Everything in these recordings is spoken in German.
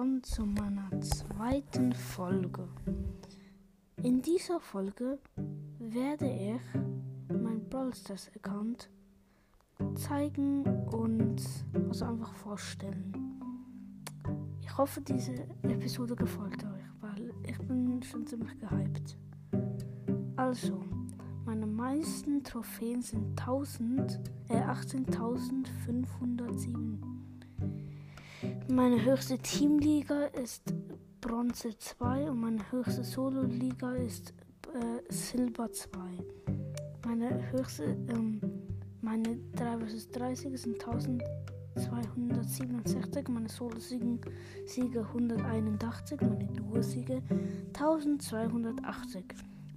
willkommen zu meiner zweiten Folge. In dieser Folge werde ich mein Brawl Stars Account zeigen und also einfach vorstellen. Ich hoffe, diese Episode gefällt euch, weil ich bin schon ziemlich gehypt. Also, meine meisten Trophäen sind 1000, äh 18.507. Meine höchste Teamliga ist Bronze 2 und meine höchste Solo-Liga ist äh, Silber 2. Meine höchste, ähm, meine 3 vs 30 sind 1267, meine Solo-Siege 181, meine Duo-Siege 1280.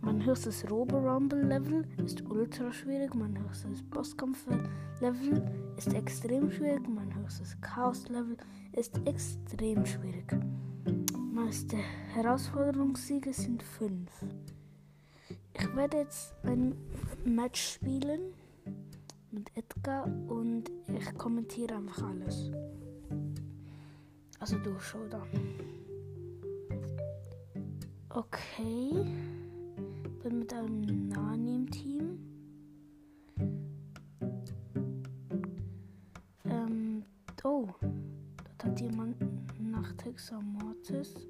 Mein höchstes Robo-Rumble-Level ist ultra schwierig, mein höchstes Bosskampf-Level ist extrem schwierig, mein höchstes Chaos-Level ist extrem schwierig. Meiste Herausforderungssiege sind 5. Ich werde jetzt ein Match spielen mit Edgar und ich kommentiere einfach alles. Also du Showdown. Okay bin mit einem nach Texas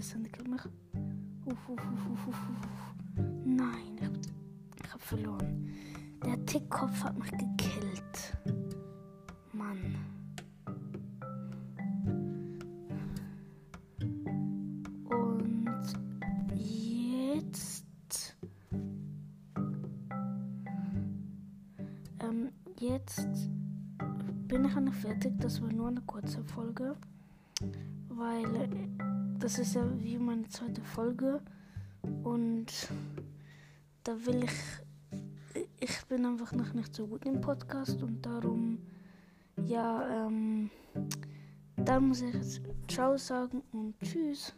ah, ah, das entdeckt mich. Uff, uff, uff, uff, uff. Nein, ich, ich habe verloren. Der Tickkopf hat mich gekillt. Mann. jetzt bin ich noch fertig. Das war nur eine kurze Folge, weil das ist ja wie meine zweite Folge und da will ich, ich bin einfach noch nicht so gut im Podcast und darum, ja, ähm, da muss ich jetzt Ciao sagen und Tschüss.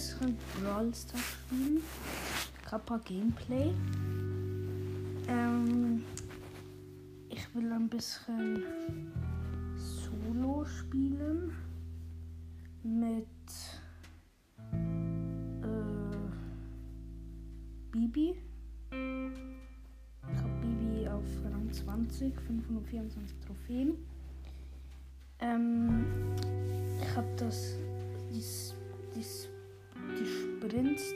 Bisschen Brawl Stars spielen. Kappa Gameplay. Ähm, ich will ein bisschen Solo spielen mit äh, Bibi. 20, 524 Trophäen. Ähm, ich habe das,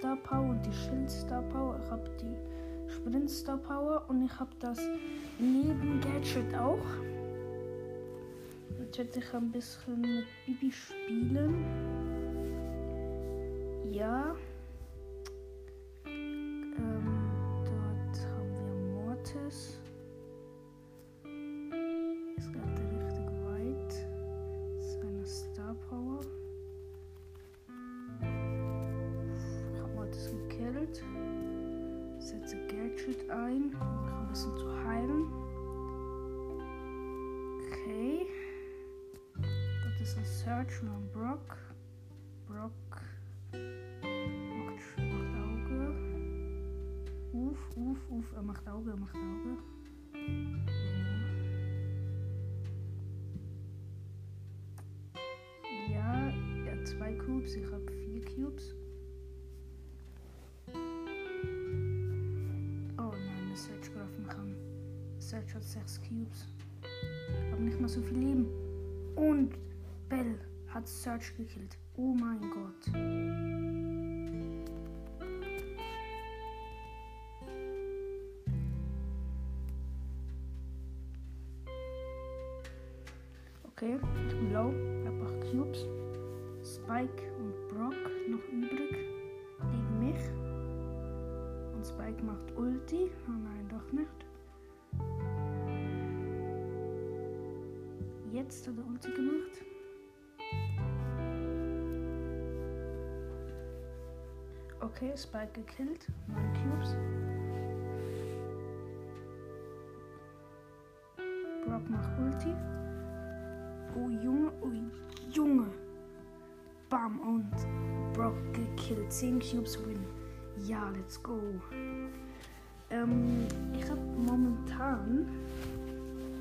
Star Power und die Schild Star Power. Ich habe die Sprint Star Power und ich habe das Leben Gadget auch. Jetzt werde ich ein bisschen mit Bibi spielen. Ja. Oh mein Gott. Okay, ich blau, einfach Cubes. Spike und Brock noch übrig gegen mich. Und Spike macht Ulti. Oh nein, doch nicht. Jetzt hat er Ulti gemacht. Okay, Spike gekillt. 9 Cubes. Brock macht Ulti. Oh Junge, oh Junge. Bam und Brock gekillt. 10 Cubes win. Ja, let's go. Ähm, ich habe momentan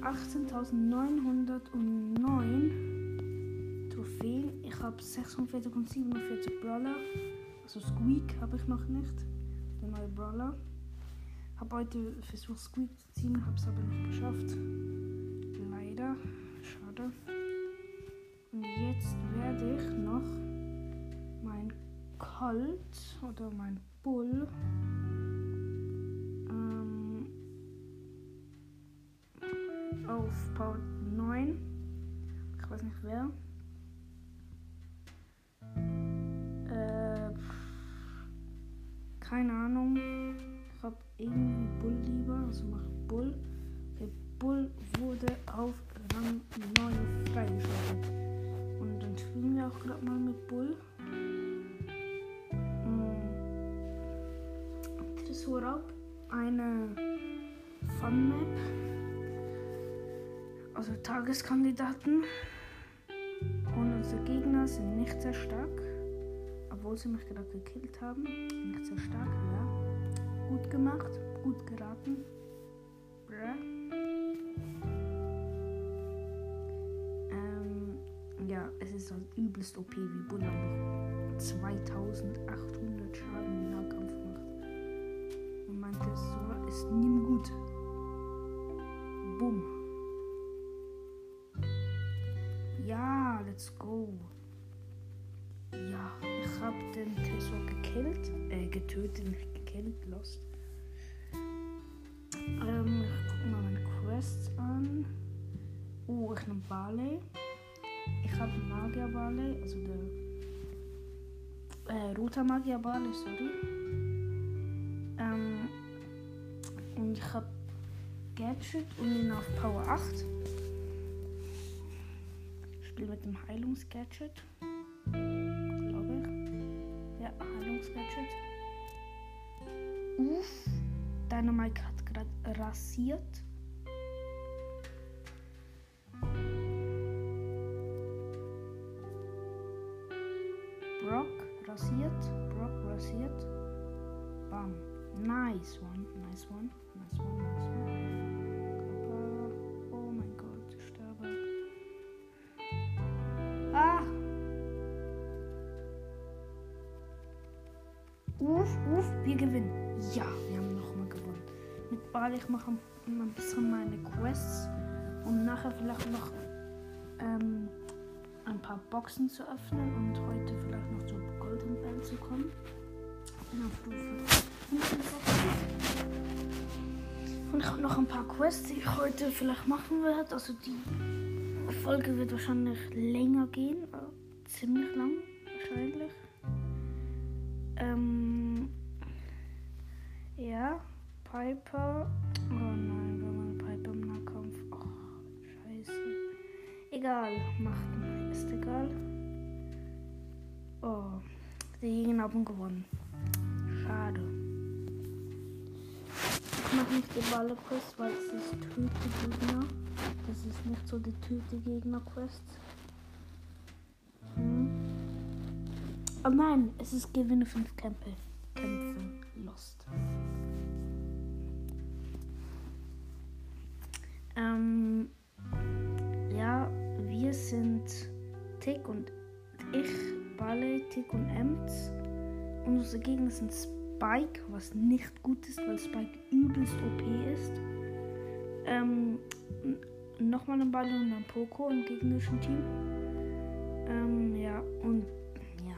18.909 Trophäen. Ich habe 46 und 47 Brawler. Also Squeak habe ich noch nicht. Der neue Brawler. Habe heute versucht Squeak zu ziehen, habe es aber nicht geschafft. Leider. Schade. Und jetzt werde ich noch mein Colt oder mein Bull ähm, auf Power 9. Ich weiß nicht wer. Keine Ahnung. Ich habe irgendwie Bull lieber, also mach Bull. Okay, Bull wurde auf Rang 9 freigeschaltet. Und dann spielen wir auch gerade mal mit Bull. Tresor ab. Eine Fun Map. Also Tageskandidaten. Und unsere Gegner sind nicht sehr stark. Obwohl sie mich gerade gekillt haben. Nicht sehr stark, ja. Gut gemacht. Gut geraten. Ähm, ja, es ist halt übelst OP wie Bull einfach 2800 Schaden im Nahkampf macht. Und meinte, so ist nie gut. Boom. Ja, let's go. Ja, ich hab den Tresor gekillt. Äh, getötet, nicht gekillt, lost. Ähm, ich guck mal meine Quests an. Oh, ich nehm Barley. Ich habe Magier Barley, also der äh, roter Magier Barley, sorry. Ähm, und ich habe Gadget und ihn auf Power 8. Ich spiele mit dem Heilungsgadget. Ich. Ja, Heilungsgadget. Uff. Dynamite hat gerade rasiert. Brock rasiert. Brock rasiert. Bam. Nice one. Nice one. Nice one. Uff, uff, wir gewinnen. Ja, wir haben nochmal gewonnen. Mit Ball, ich mache ein bisschen meine Quests, um nachher vielleicht noch ähm, ein paar Boxen zu öffnen und heute vielleicht noch zur Golden Bell zu kommen. Bin auf Stufe 55. Und ich habe noch ein paar Quests, die ich heute vielleicht machen werde. Also die Folge wird wahrscheinlich länger gehen. äh, Ziemlich lang wahrscheinlich. Piper. Oh nein, wir haben Piper im Nahkampf. Oh, scheiße. Egal, macht ist egal. Oh, die Gegner haben gewonnen. Schade. Ich mache nicht die Balle-Quest, weil es ist Töte-Gegner. Das ist nicht so die Töte-Gegner-Quest. Hm. Oh nein, es ist Gewinne 5 Kämpfe. Kämpfe. Lost. Tick und ich, Balle, Tick und Ems. Und unsere Gegner sind Spike, was nicht gut ist, weil Spike übelst OP ist. Ähm, nochmal ein Balle und ein Poco im gegnerischen Team. Ähm, ja, und ja,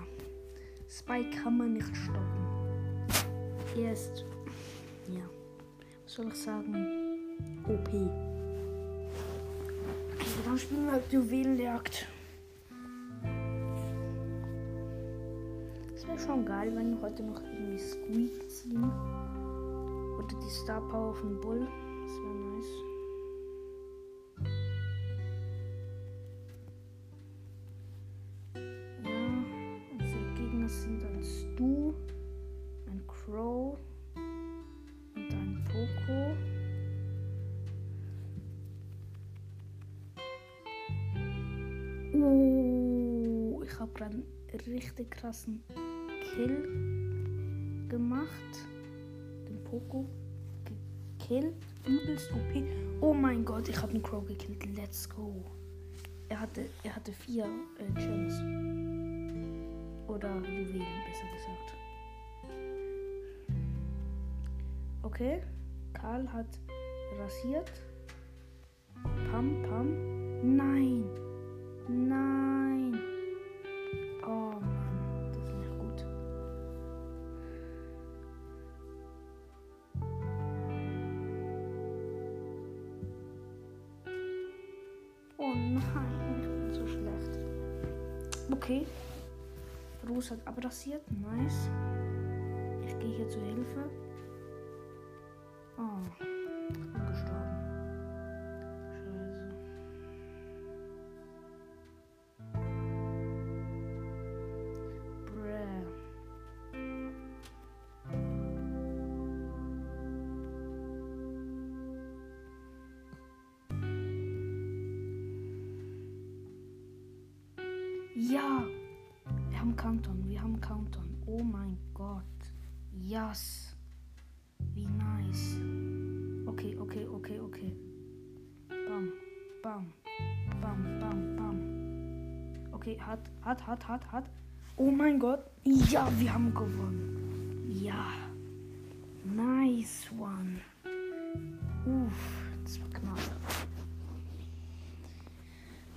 Spike kann man nicht stoppen. Er ist, ja, was soll ich sagen, OP. Okay, dann spielen wir Juwelenjagd. Schon geil, wenn heute noch irgendwie Squeak ziehen. Oder die Star Power von Bull. Das wäre nice. Ja, unsere Gegner sind ein Stu, ein Crow und ein Poco. Oh, ich habe gerade einen richtig krassen Kill gemacht. Den Poco gekillt. Übelst OP. Oh mein Gott, ich habe einen Crow gekillt. Let's go. Er hatte, er hatte vier äh, Gems. Oder Juwelen, besser gesagt. Okay. Karl hat rasiert. Pam, pam. Nein. Nein. Abrasiert. Nice. Ich gehe hier zur Hilfe. Oh, gestorben. Scheiße. Bruh. Ja, wir haben Countdown. Oh mein Gott. Yes. Wie nice. Okay, okay, okay, okay. Bam, bam, bam, bam, bam. Okay, hat, hat, hat, hat, hat. Oh mein Gott. Ja, wir haben gewonnen. Ja. Nice one. Uff, das war knapp.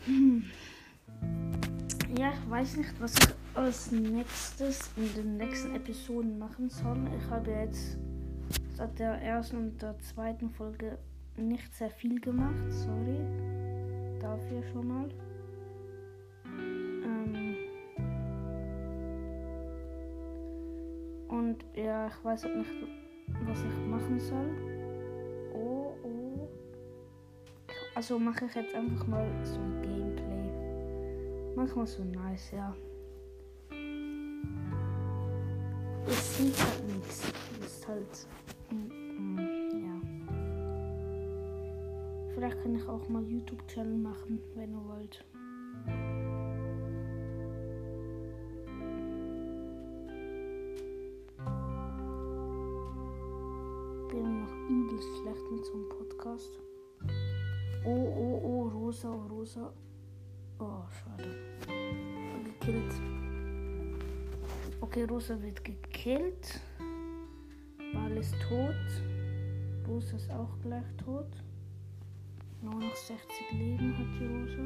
Hm. Ja, ich weiß nicht, was ich als nächstes in den nächsten Episoden machen soll. Ich habe jetzt seit der ersten und der zweiten Folge nicht sehr viel gemacht. Sorry. Dafür schon mal. Ähm und ja, ich weiß auch nicht, was ich machen soll. Oh, oh. Also mache ich jetzt einfach mal so ein Gameplay. Manchmal so nice, ja. Es sieht halt nichts. Es ist halt. Mm, mm, ja. Vielleicht kann ich auch mal YouTube-Channel machen, wenn ihr wollt. Bin noch übelst schlecht mit so einem Podcast. Oh, oh, oh, rosa, oh, rosa. Oh, schade. Gekillt. Okay, Rosa wird gekillt. Ball ist tot. Rosa ist auch gleich tot. Nur noch 60 Leben hat die Rosa.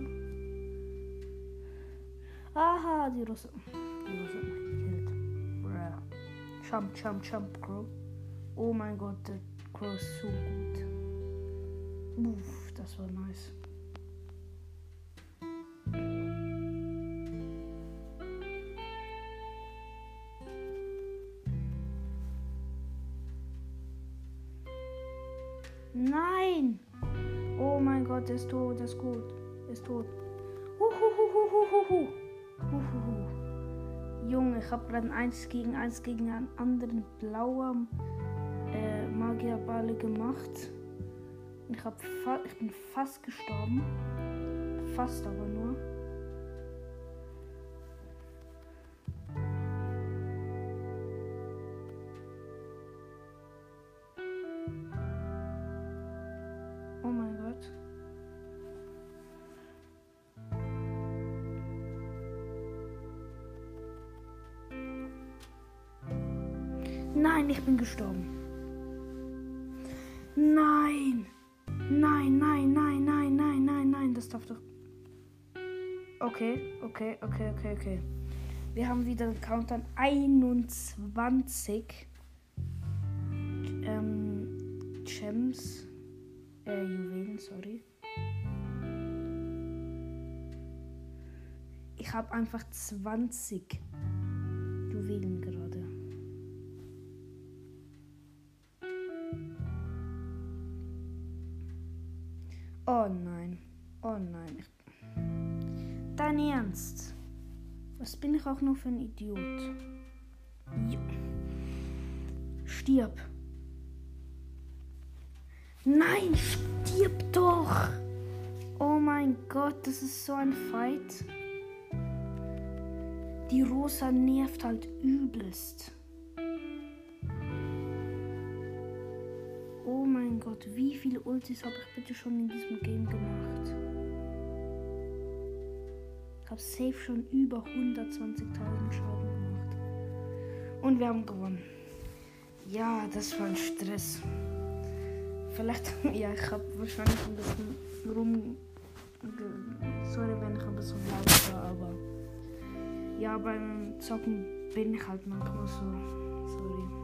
Aha, die Rosa. Die Rosa mich gekillt. Bruh. Jump, jump, jump, Crow. Oh mein Gott, der Crow ist so gut. Uff, das war nice. Gerade 1 gegen 1 gegen einen anderen blauer äh, Magierballe gemacht. Ich, hab ich bin fast gestorben. Fast aber nur. okay, okay. Wir haben wieder Countdown 21 ähm, Gems. Äh, Juwelen, sorry. Ich habe einfach 20. nur für ein Idiot? Ja. Stirb. Nein, stirb doch. Oh mein Gott, das ist so ein Fight. Die Rosa nervt halt übelst. Oh mein Gott, wie viele Ultis habe ich bitte schon in diesem Game gemacht? Habe safe schon über 120.000 Schaden gemacht. Und wir haben gewonnen. Ja, das war ein Stress. Vielleicht, ja, ich habe wahrscheinlich ein bisschen rum. Sorry, wenn ich ein bisschen laut war, aber. Ja, beim Zocken bin ich halt manchmal so. Sorry.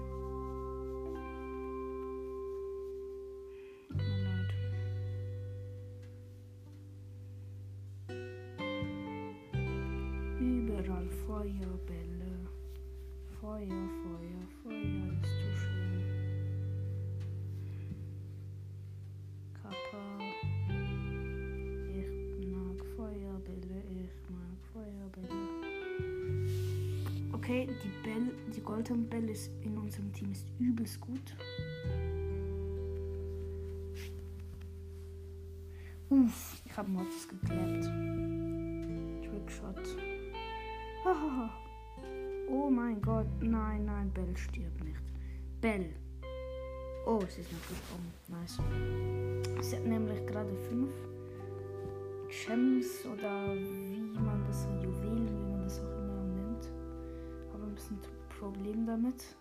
Uff, ich habe Mortis geklappt. Trickshot. Hahaha. Oh mein Gott, nein, nein, Bell stirbt nicht. Bell. Oh, sie ist noch gestorben. Nice. Sie hat nämlich gerade fünf Gems oder wie man das, Juwelen, wie man das auch immer nennt. Habe ein bisschen Problem damit.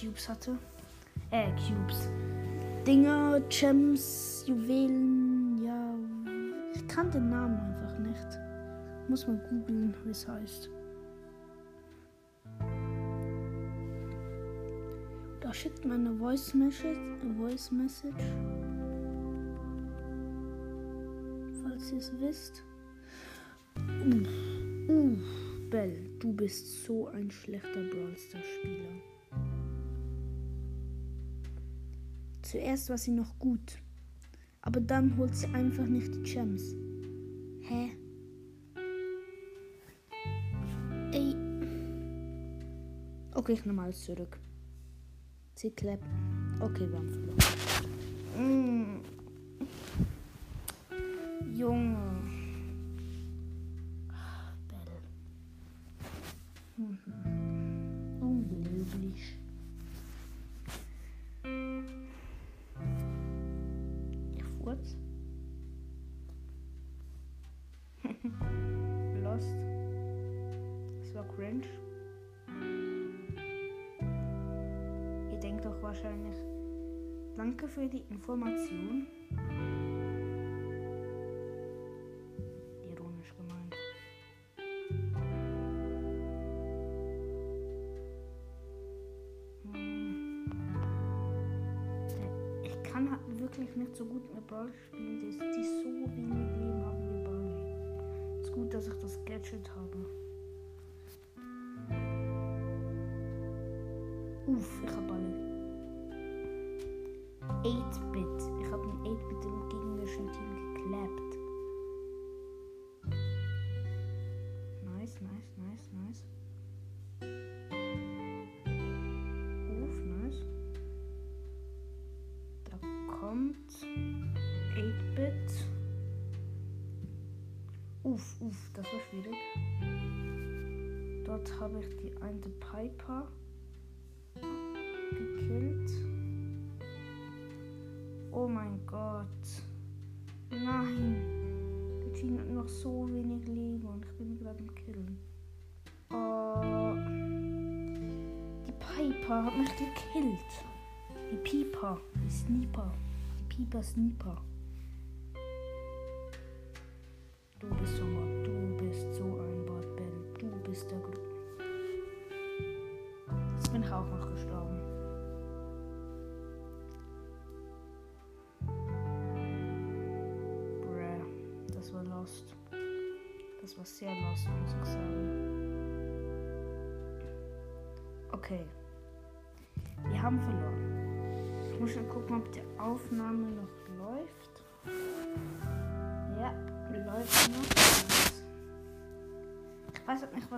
Cubes hatte. Äh, Cubes. Dinger, Gems, Juwelen, ja. Ich kann den Namen einfach nicht. Muss man googeln, wie es heißt. Da schickt man eine Voice Message. Voice Message. Falls ihr es wisst. Uff, uff, Bell, du bist so ein schlechter Brawl Zuerst war sie noch gut, aber dann holt sie einfach nicht die Gems. Hä? Ey. Okay, ich nehme alles zurück. Sie klappt. Okay, wir haben verloren. Mm. Junge. Bell. Mhm. Unbelieblich. Information. Ironisch gemeint. Hm. Ich kann halt wirklich nicht so gut mit Brawl spielen, die, die so wenig Leben haben wie Barley. Ist gut, dass ich das Gadget habe. Uff, ich eine Piper gekillt. Oh mein Gott. Nein. Team hat noch so wenig Leben und ich bin gerade am Killen. Oh. Die Piper hat mich gekillt. Die Pieper. Die Sniper. Die Pieper Sniper.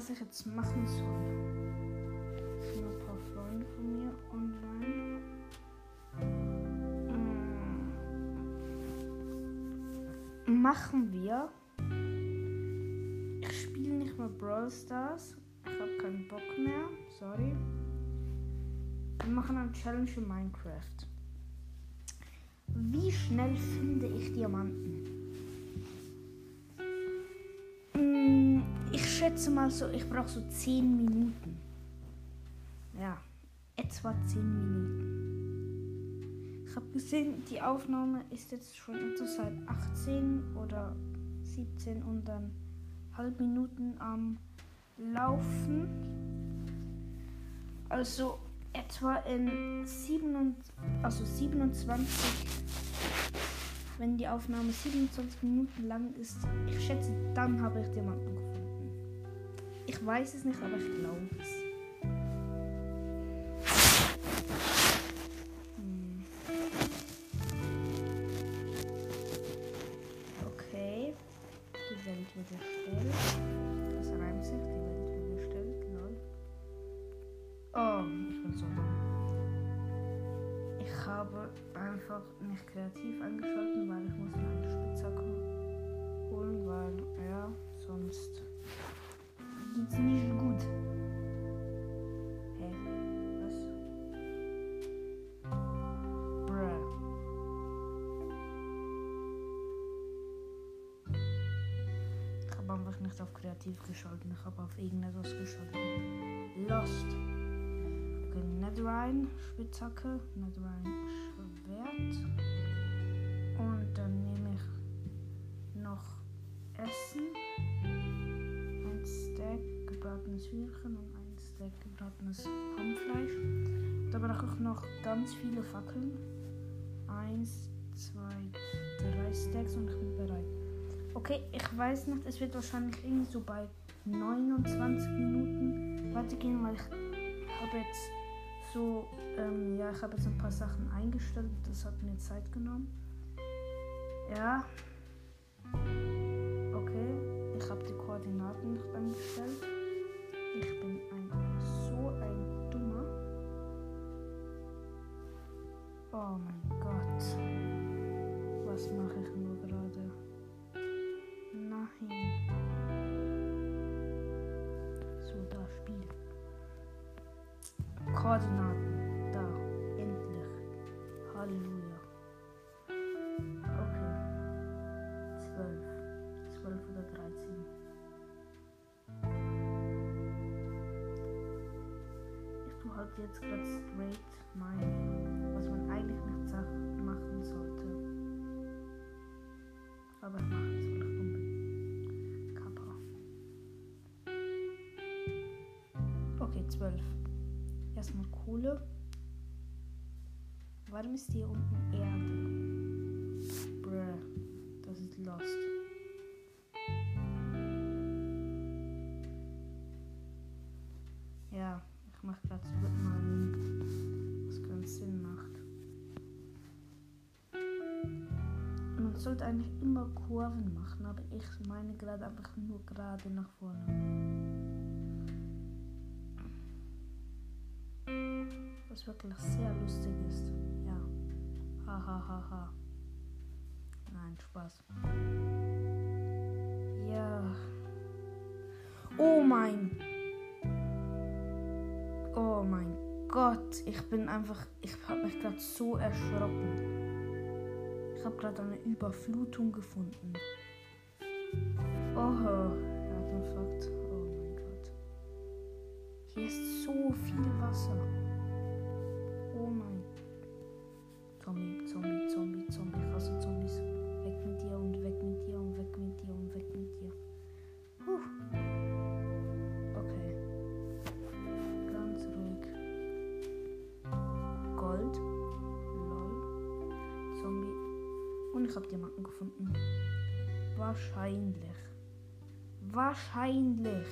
Was ich jetzt machen soll. Es sind ein paar Freunde von mir online. Mm. Machen wir. Ich spiele nicht mehr Brawl Stars. Ich habe keinen Bock mehr. Sorry. Wir machen eine Challenge für Minecraft. Wie schnell finde ich Diamanten? Schätze mal so, ich brauche so 10 Minuten. Ja, etwa 10 Minuten. Ich habe gesehen, die Aufnahme ist jetzt schon etwa seit 18 oder 17 und dann halb Minuten am Laufen. Also etwa in 7, also 27, wenn die Aufnahme 27 Minuten lang ist, ich schätze, dann habe ich Diamanten gefunden. Ich weiß es nicht, aber ich glaube es. Hm. Okay, die Welt wird erstellt. Das reimt sich, die Welt wird erstellt, lol. Oh, ich bin so. Ich habe einfach nicht kreativ angeschaltet, kreativ geschaltet, ich habe auf irgendetwas geschaltet. Lost. Okay, Netherine, Spitzhacke, Netherine, Schwert. Und dann nehme ich noch Essen. Ein Stack gebratenes Hühnchen und ein Stack gebratenes Hammfleisch. Da brauche ich noch ganz viele Fackeln. Eins, Okay, ich weiß nicht, es wird wahrscheinlich irgendwie so bei 29 Minuten weitergehen, weil ich habe jetzt so, ähm, ja, ich habe jetzt ein paar Sachen eingestellt, das hat mir Zeit genommen. Ja. Okay, ich habe die Koordinaten nicht eingestellt. Ich bin ein so ein dummer. Oh mein Halt jetzt gerade straight mein, was man eigentlich nicht machen sollte. Aber ich mache es, ich dumm. Kappa. Okay, 12. Erstmal Kohle. Warum ist hier unten Erde? Sollte eigentlich immer Kurven machen, aber ich meine gerade einfach nur gerade nach vorne. Was wirklich sehr lustig ist. Ja. Ha ha ha ha. Nein, Spaß. Ja. Oh mein. Oh mein Gott. Ich bin einfach. Ich habe mich gerade so erschrocken. Ich habe gerade eine Überflutung gefunden. Oh. Herzinfarkt. Oh mein Gott. Hier ist so viel Wasser. Wahrscheinlich.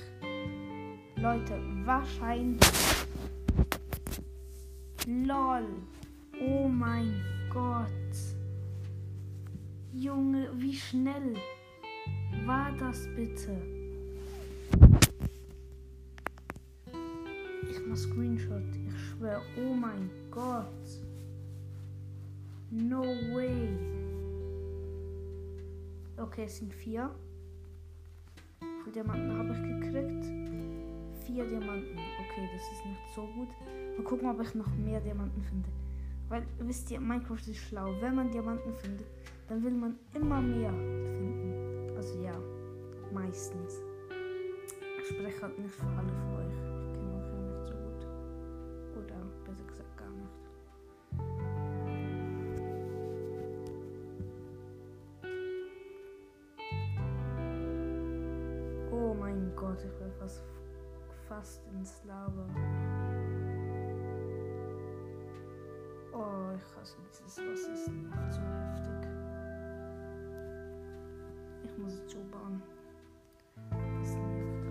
Leute, wahrscheinlich. LOL. Oh mein Gott. Junge, wie schnell war das bitte? Ich mach Screenshot. Ich schwöre. Oh mein Gott. No way. Okay, es sind vier. Viele Diamanten habe ich gekriegt? Vier Diamanten. Okay, das ist nicht so gut. Mal gucken, ob ich noch mehr Diamanten finde. Weil, wisst ihr, Minecraft ist schlau. Wenn man Diamanten findet, dann will man immer mehr finden. Also ja, meistens. Ich spreche halt nicht für alle von euch Es zubauen. Es nervt.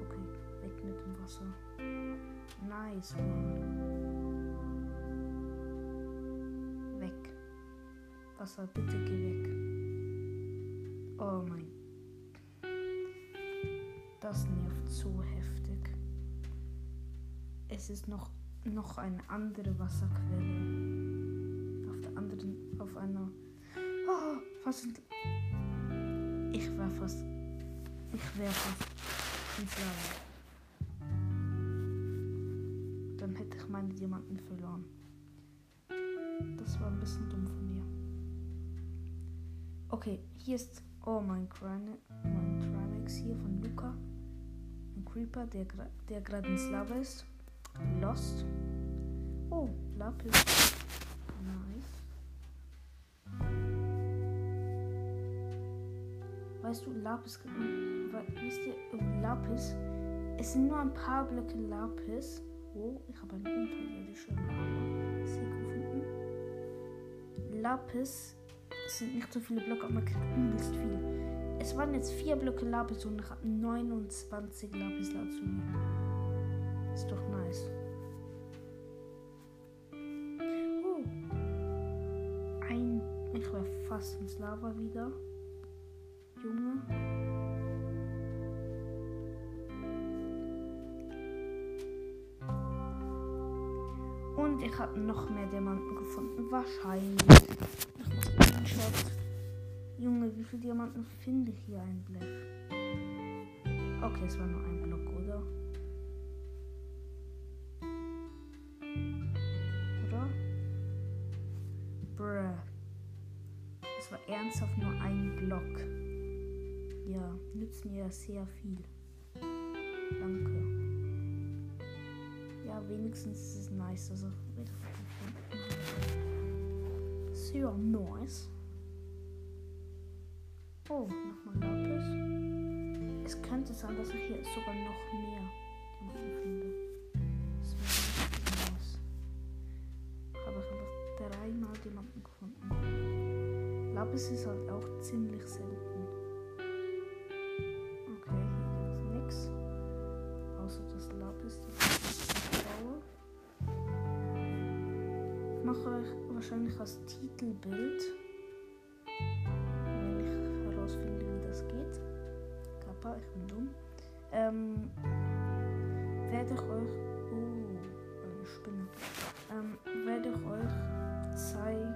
Okay, weg mit dem Wasser. Nice, Mann. Weg. Wasser, bitte geh weg. Oh mein. Das nervt so heftig. Es ist noch noch eine andere Wasserquelle. Auf der anderen, auf einer. Oh, fast. Ich war fast. Ich wäre fast Lava. Dann hätte ich meine Diamanten verloren. Das war ein bisschen dumm von mir. Okay, hier ist. Oh, mein Trimax hier von Luca. Ein Creeper, der, der gerade ins Lava ist. Lost. Oh, Lapis. Nice. Weißt du, Lapis, wisst ihr, Lapis, es sind nur ein paar Blöcke Lapis. Oh, ich habe eine unterirdische Lava gefunden. Lapis sind nicht so viele Blöcke, aber man kriegt übelst viel. Es waren jetzt vier Blöcke Lapis und ich habe 29 Lapis dazu. Ist doch nice. Oh. Ein. Ich war fast ins Lava wieder. Junge. Und ich habe noch mehr Diamanten gefunden. Wahrscheinlich. Junge, wie viele Diamanten finde ich hier eigentlich? Okay, es war nur ein Block, oder? Oder? Bruh. Es war ernsthaft nur ein Block. Ja, nützt mir sehr viel. Danke. Ja, wenigstens ist es nice, dass ich wieder gefunden habe. Sehr nice. Oh, nochmal Lapis. Es könnte sein, dass ich hier sogar noch mehr Diamanten finde. Das wäre nice. Habe ich einfach dreimal Diamanten gefunden. Lapis ist halt auch ziemlich selten. Wahrscheinlich als Titelbild. Wenn ich herausfinde, wie das geht. Kappa, ich bin dumm. Ähm, werde ich euch. Oh, eine Spinne. Ähm, werde ich euch zeigen.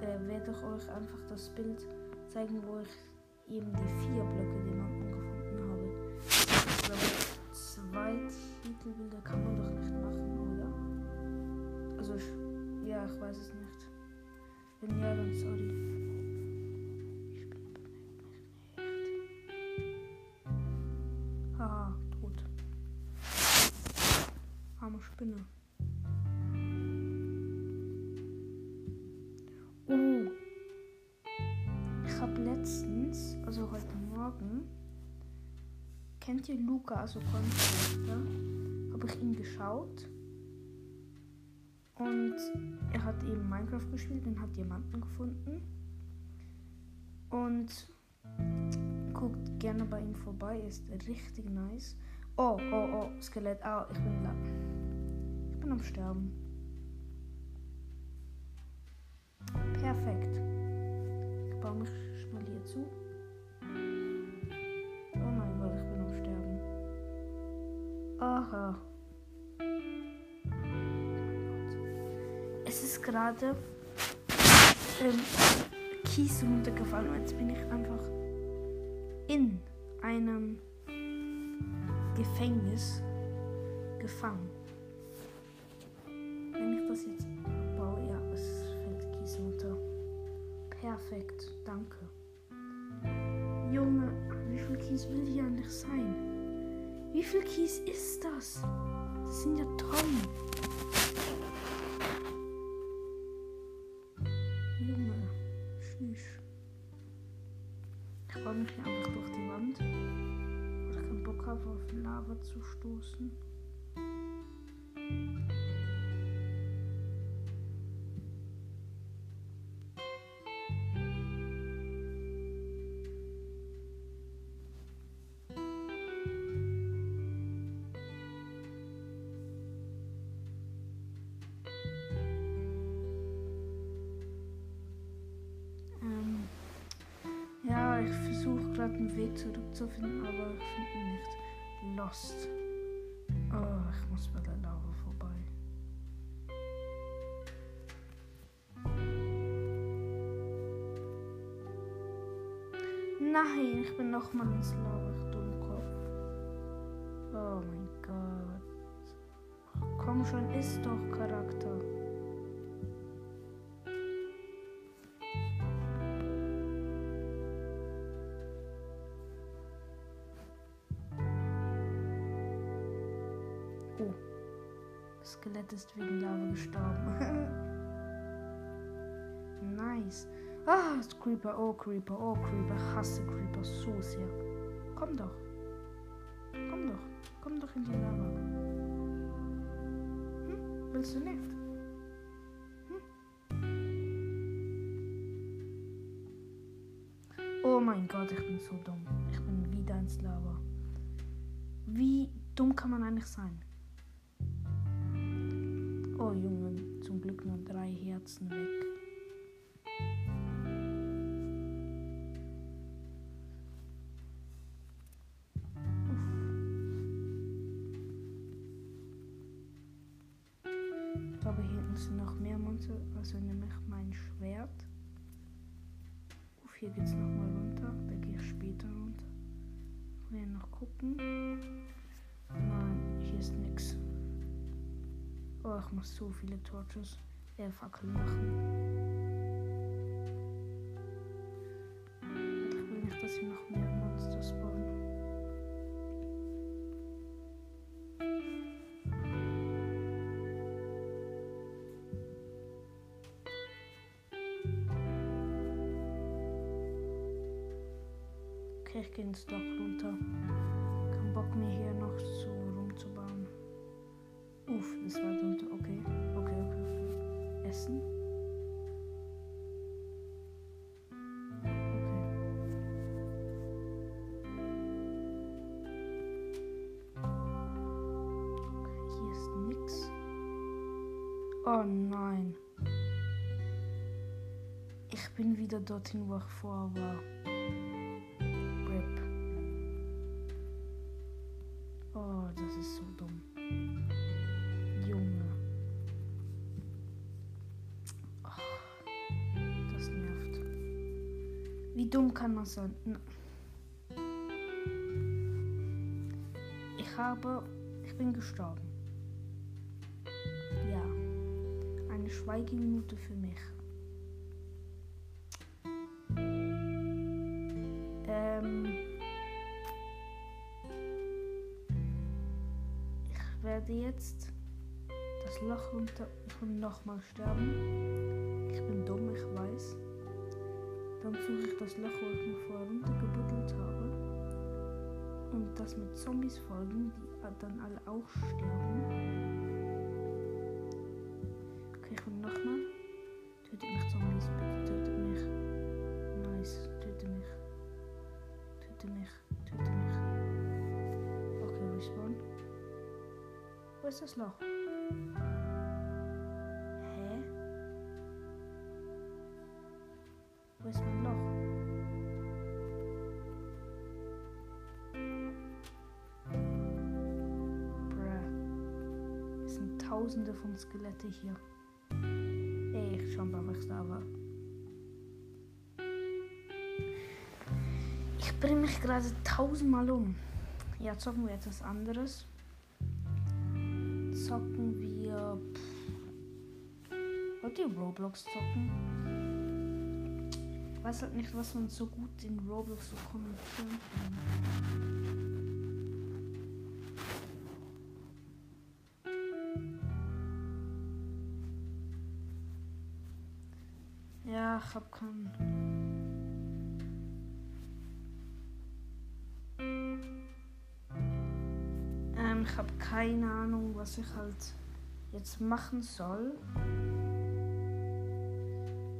Äh, werde ich euch einfach das Bild zeigen, wo ich eben die vier Blöcke Diamanten gefunden habe. Glaube, zwei Titelbilder kann man doch nicht ich weiß es nicht. Wenn ja, dann sorry. Ich bin echt. Haha, tot. Arme Spinne. Oh. Ich habe letztens, also heute Morgen, kennt ihr Luca, also Contra? Habe ich ihn geschaut. Und er hat eben Minecraft gespielt und hat Diamanten gefunden. Und guckt gerne bei ihm vorbei, ist richtig nice. Oh, oh, oh, Skelett. Ah, ich bin da. Ich bin am Sterben. Perfekt. Ich baue mich schnell hier zu. Oh mein Gott, ich bin am Sterben. Aha. Es ist gerade ähm, Kies runtergefallen und jetzt bin ich einfach in einem Gefängnis gefangen. Wenn ich das jetzt abbaue, ja, es fällt Kies runter. Perfekt, danke. Junge, wie viel Kies will hier eigentlich sein? Wie viel Kies ist das? Das sind ja Tonnen. Habe, auf Lava zu stoßen. Ähm, ich versuche gerade einen Weg zurückzufinden, aber ich finde ihn nicht. Lost. Oh, ich muss bei der Lava vorbei. Nein, ich bin nochmal ins Lava, ich Dummkopf. Oh mein Gott. Komm schon, ist doch Charakter. Skelett ist wegen Lava gestorben. nice. Ah, Creeper, oh Creeper, oh Creeper. Ich hasse Creeper so sehr. Komm doch. Komm doch. Komm doch in die Lava. Hm? Willst du nicht? Hm? Oh mein Gott, ich bin so dumm. Ich bin wieder ins Lava. Wie dumm kann man eigentlich sein? Glück nur drei Herzen weg. Ich glaube, hier sind noch mehr Monster. Also nehme ich mein Schwert. Uff, hier geht es nochmal runter. Da gehe ich später runter. Ich will noch gucken. Nein, hier ist nichts. Oh, ich muss so viele Torches, Fackeln machen. Ich will nicht, dass hier noch mehr Monster spawnen. Okay, ich gehe ins Loch runter. Kein Bock mehr hier noch so rumzubauen. Uff, das war Oh nein. Ich bin wieder dorthin, wo ich vorher war. Rip. Oh, das ist so dumm. Junge. Oh, das nervt. Wie dumm kann man sein? Ich habe. Ich bin gestorben. Schweigeminute für mich. Ähm. Ich werde jetzt das Loch runter und nochmal sterben. Ich bin dumm, ich weiß. Dann suche ich das Loch, wo ich mich vorher runtergebuddelt habe. Und das mit Zombies folgen, die dann alle auch sterben. Ist das Loch? Hä? Wo ist mein Loch? Bruh. Es sind tausende von Skelette hier. Echt schon berichtet, aber. Ich bringe mich gerade tausendmal um. Ja, zocken wir etwas anderes. Wollt ihr Roblox zocken? Ich weiß halt nicht, was man so gut in Roblox so kommentieren kann. Ja, ich hab keinen. Ähm, ich habe keine Ahnung, was ich halt jetzt machen soll.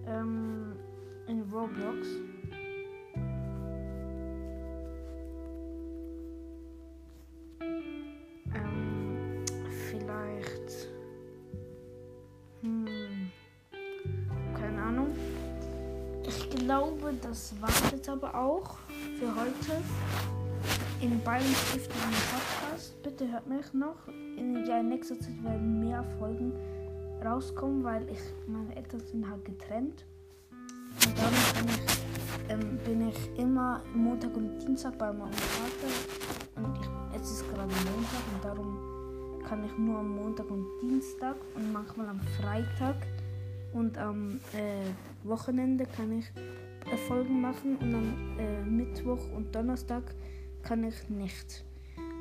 Ähm, in Roblox. Ähm, vielleicht. Hm. Keine Ahnung. Ich glaube, das war jetzt aber auch für heute in Bayern Stiftung Podcast. Bitte hört mich noch. In, ja, in nächster Zeit werden mehr Folgen rauskommen, weil ich meine Eltern sind halt getrennt. Und dann bin ich, ähm, bin ich immer Montag und Dienstag bei meinem Vater. Und ich, es ist gerade Montag und darum kann ich nur am Montag und Dienstag und manchmal am Freitag und am äh, Wochenende kann ich äh, machen und am äh, Mittwoch und Donnerstag kann ich nicht.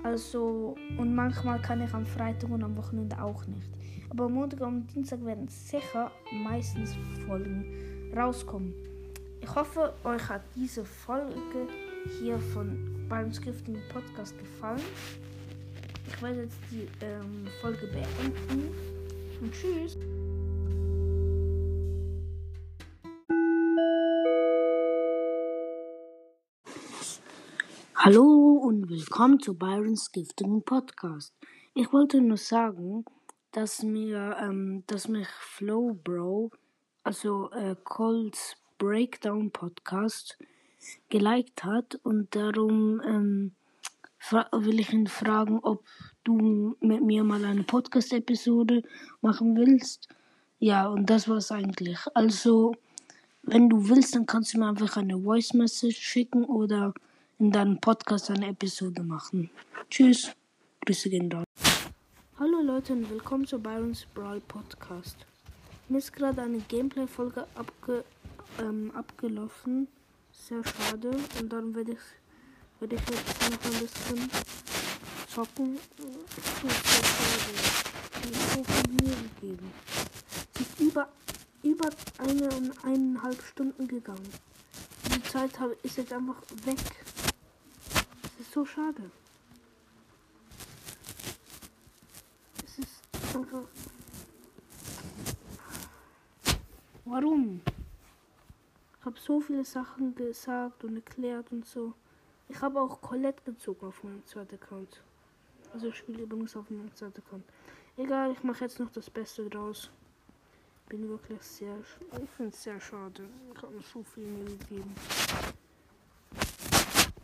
Also, und manchmal kann ich am Freitag und am Wochenende auch nicht. Aber Montag und Dienstag werden sicher meistens Folgen rauskommen. Ich hoffe, euch hat diese Folge hier von beim Skrifting Podcast gefallen. Ich werde jetzt die ähm, Folge beenden. Und tschüss. Hallo und willkommen zu Byron's Giftigen Podcast. Ich wollte nur sagen, dass mir, ähm, dass mich Flow Bro, also äh, Colts Breakdown Podcast, geliked hat und darum ähm, will ich ihn fragen, ob du mit mir mal eine Podcast-Episode machen willst. Ja, und das war's eigentlich. Also, wenn du willst, dann kannst du mir einfach eine Voice Message schicken oder in deinem Podcast eine Episode machen. Tschüss. Grüße gehen. Hallo Leute und willkommen zu Byron's Brawl Podcast. Mir ist gerade eine Gameplay-Folge abge, ähm, abgelaufen. Sehr schade. Und dann werde ich, werde ich jetzt noch ein bisschen zocken. So viel Mühe gegeben. Ist über, über eine eineinhalb Stunden gegangen. Die Zeit ist jetzt einfach weg. Es ist so schade. Es ist einfach. Warum? Ich habe so viele Sachen gesagt und erklärt und so. Ich habe auch Colette gezogen auf meinem zweiten Account. Also ich spiele übrigens auf meinem zweiten Account. Egal, ich mache jetzt noch das Beste draus. Bin wirklich sehr. Ich finde es sehr schade. Ich habe mir so viel Mühe gegeben.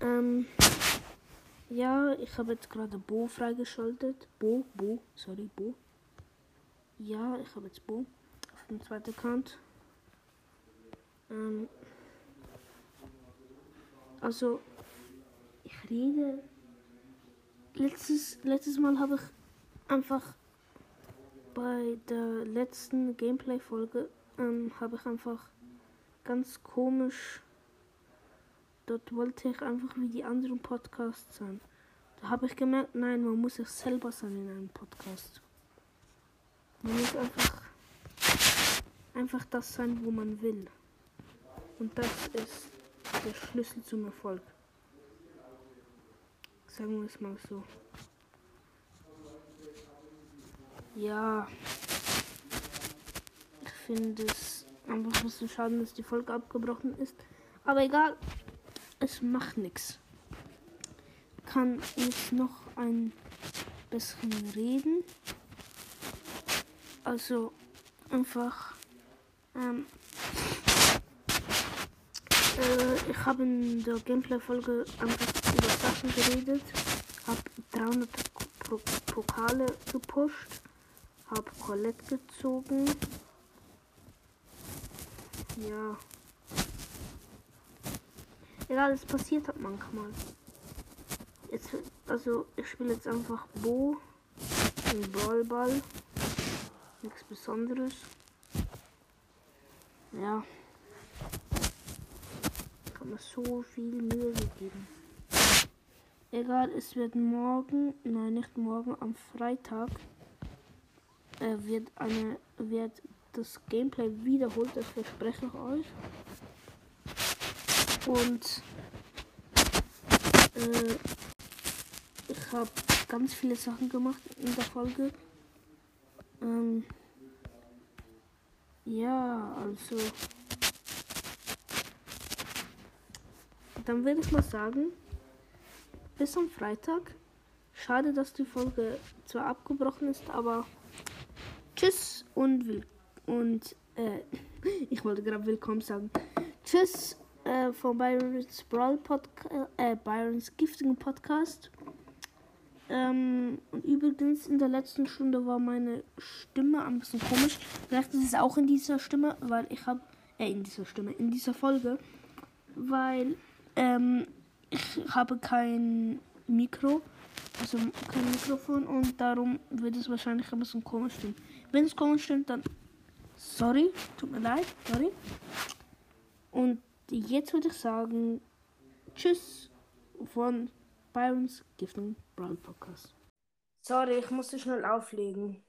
Ähm. Ja, ich habe jetzt gerade Bo freigeschaltet. Bo, Bo, sorry, Bo. Ja, ich habe jetzt Bo auf dem zweiten Account. Ähm, also, ich rede. Letztes, letztes Mal habe ich einfach bei der letzten Gameplay-Folge ähm, habe ich einfach ganz komisch. Dort wollte ich einfach wie die anderen Podcasts sein. Da habe ich gemerkt, nein, man muss sich selber sein in einem Podcast. Man muss einfach, einfach das sein, wo man will. Und das ist der Schlüssel zum Erfolg. Sagen wir es mal so. Ja. Ich finde es einfach ein bisschen schade, dass die Folge abgebrochen ist. Aber egal. Es macht nichts. Kann jetzt noch ein bisschen reden. Also einfach. Ähm, äh, ich habe in der Gameplay-Folge einfach über Sachen geredet, habe 300 Pokale gepusht, habe Colette gezogen. Ja. Egal, es passiert halt manchmal. Jetzt, also ich spiele jetzt einfach Bo im Ballball. Nichts Besonderes. Ja. Kann man so viel Mühe gegeben. Egal, es wird morgen, nein, nicht morgen, am Freitag äh, wird eine, wird das Gameplay wiederholt, das verspreche ich euch. Und äh, ich habe ganz viele Sachen gemacht in der Folge. Ähm, ja, also. Dann würde ich mal sagen, bis am Freitag. Schade, dass die Folge zwar abgebrochen ist, aber tschüss und will und äh, ich wollte gerade willkommen sagen. Tschüss äh, von Byron's Brawl Podcast, äh, Byron's Gifting Podcast. Ähm, und übrigens, in der letzten Stunde war meine Stimme ein bisschen komisch. Vielleicht ist es auch in dieser Stimme, weil ich habe, äh, in dieser Stimme, in dieser Folge, weil ähm, ich habe kein Mikro, also kein Mikrofon und darum wird es wahrscheinlich ein bisschen komisch stimmen. Wenn es komisch stimmt, dann sorry, tut mir leid, sorry. Und jetzt würde ich sagen, tschüss von Byron's Gifting Brown Podcast. Sorry, ich musste schnell auflegen.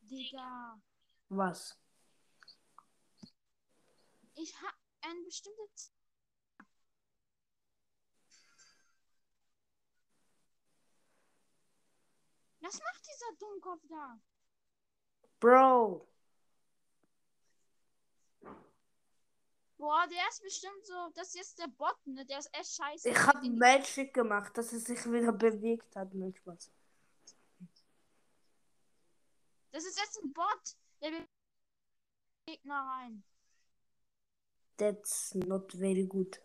Digga. Was? Ich hab ein bestimmtes. Was macht dieser Dummkopf da? Bro. Boah, der ist bestimmt so. Das ist jetzt der Bot, ne? Der ist echt scheiße. Ich hab Magic gemacht, dass er sich wieder bewegt hat, manchmal. Das ist jetzt ein Bot. Der bewegt Gegner rein. That's not very good.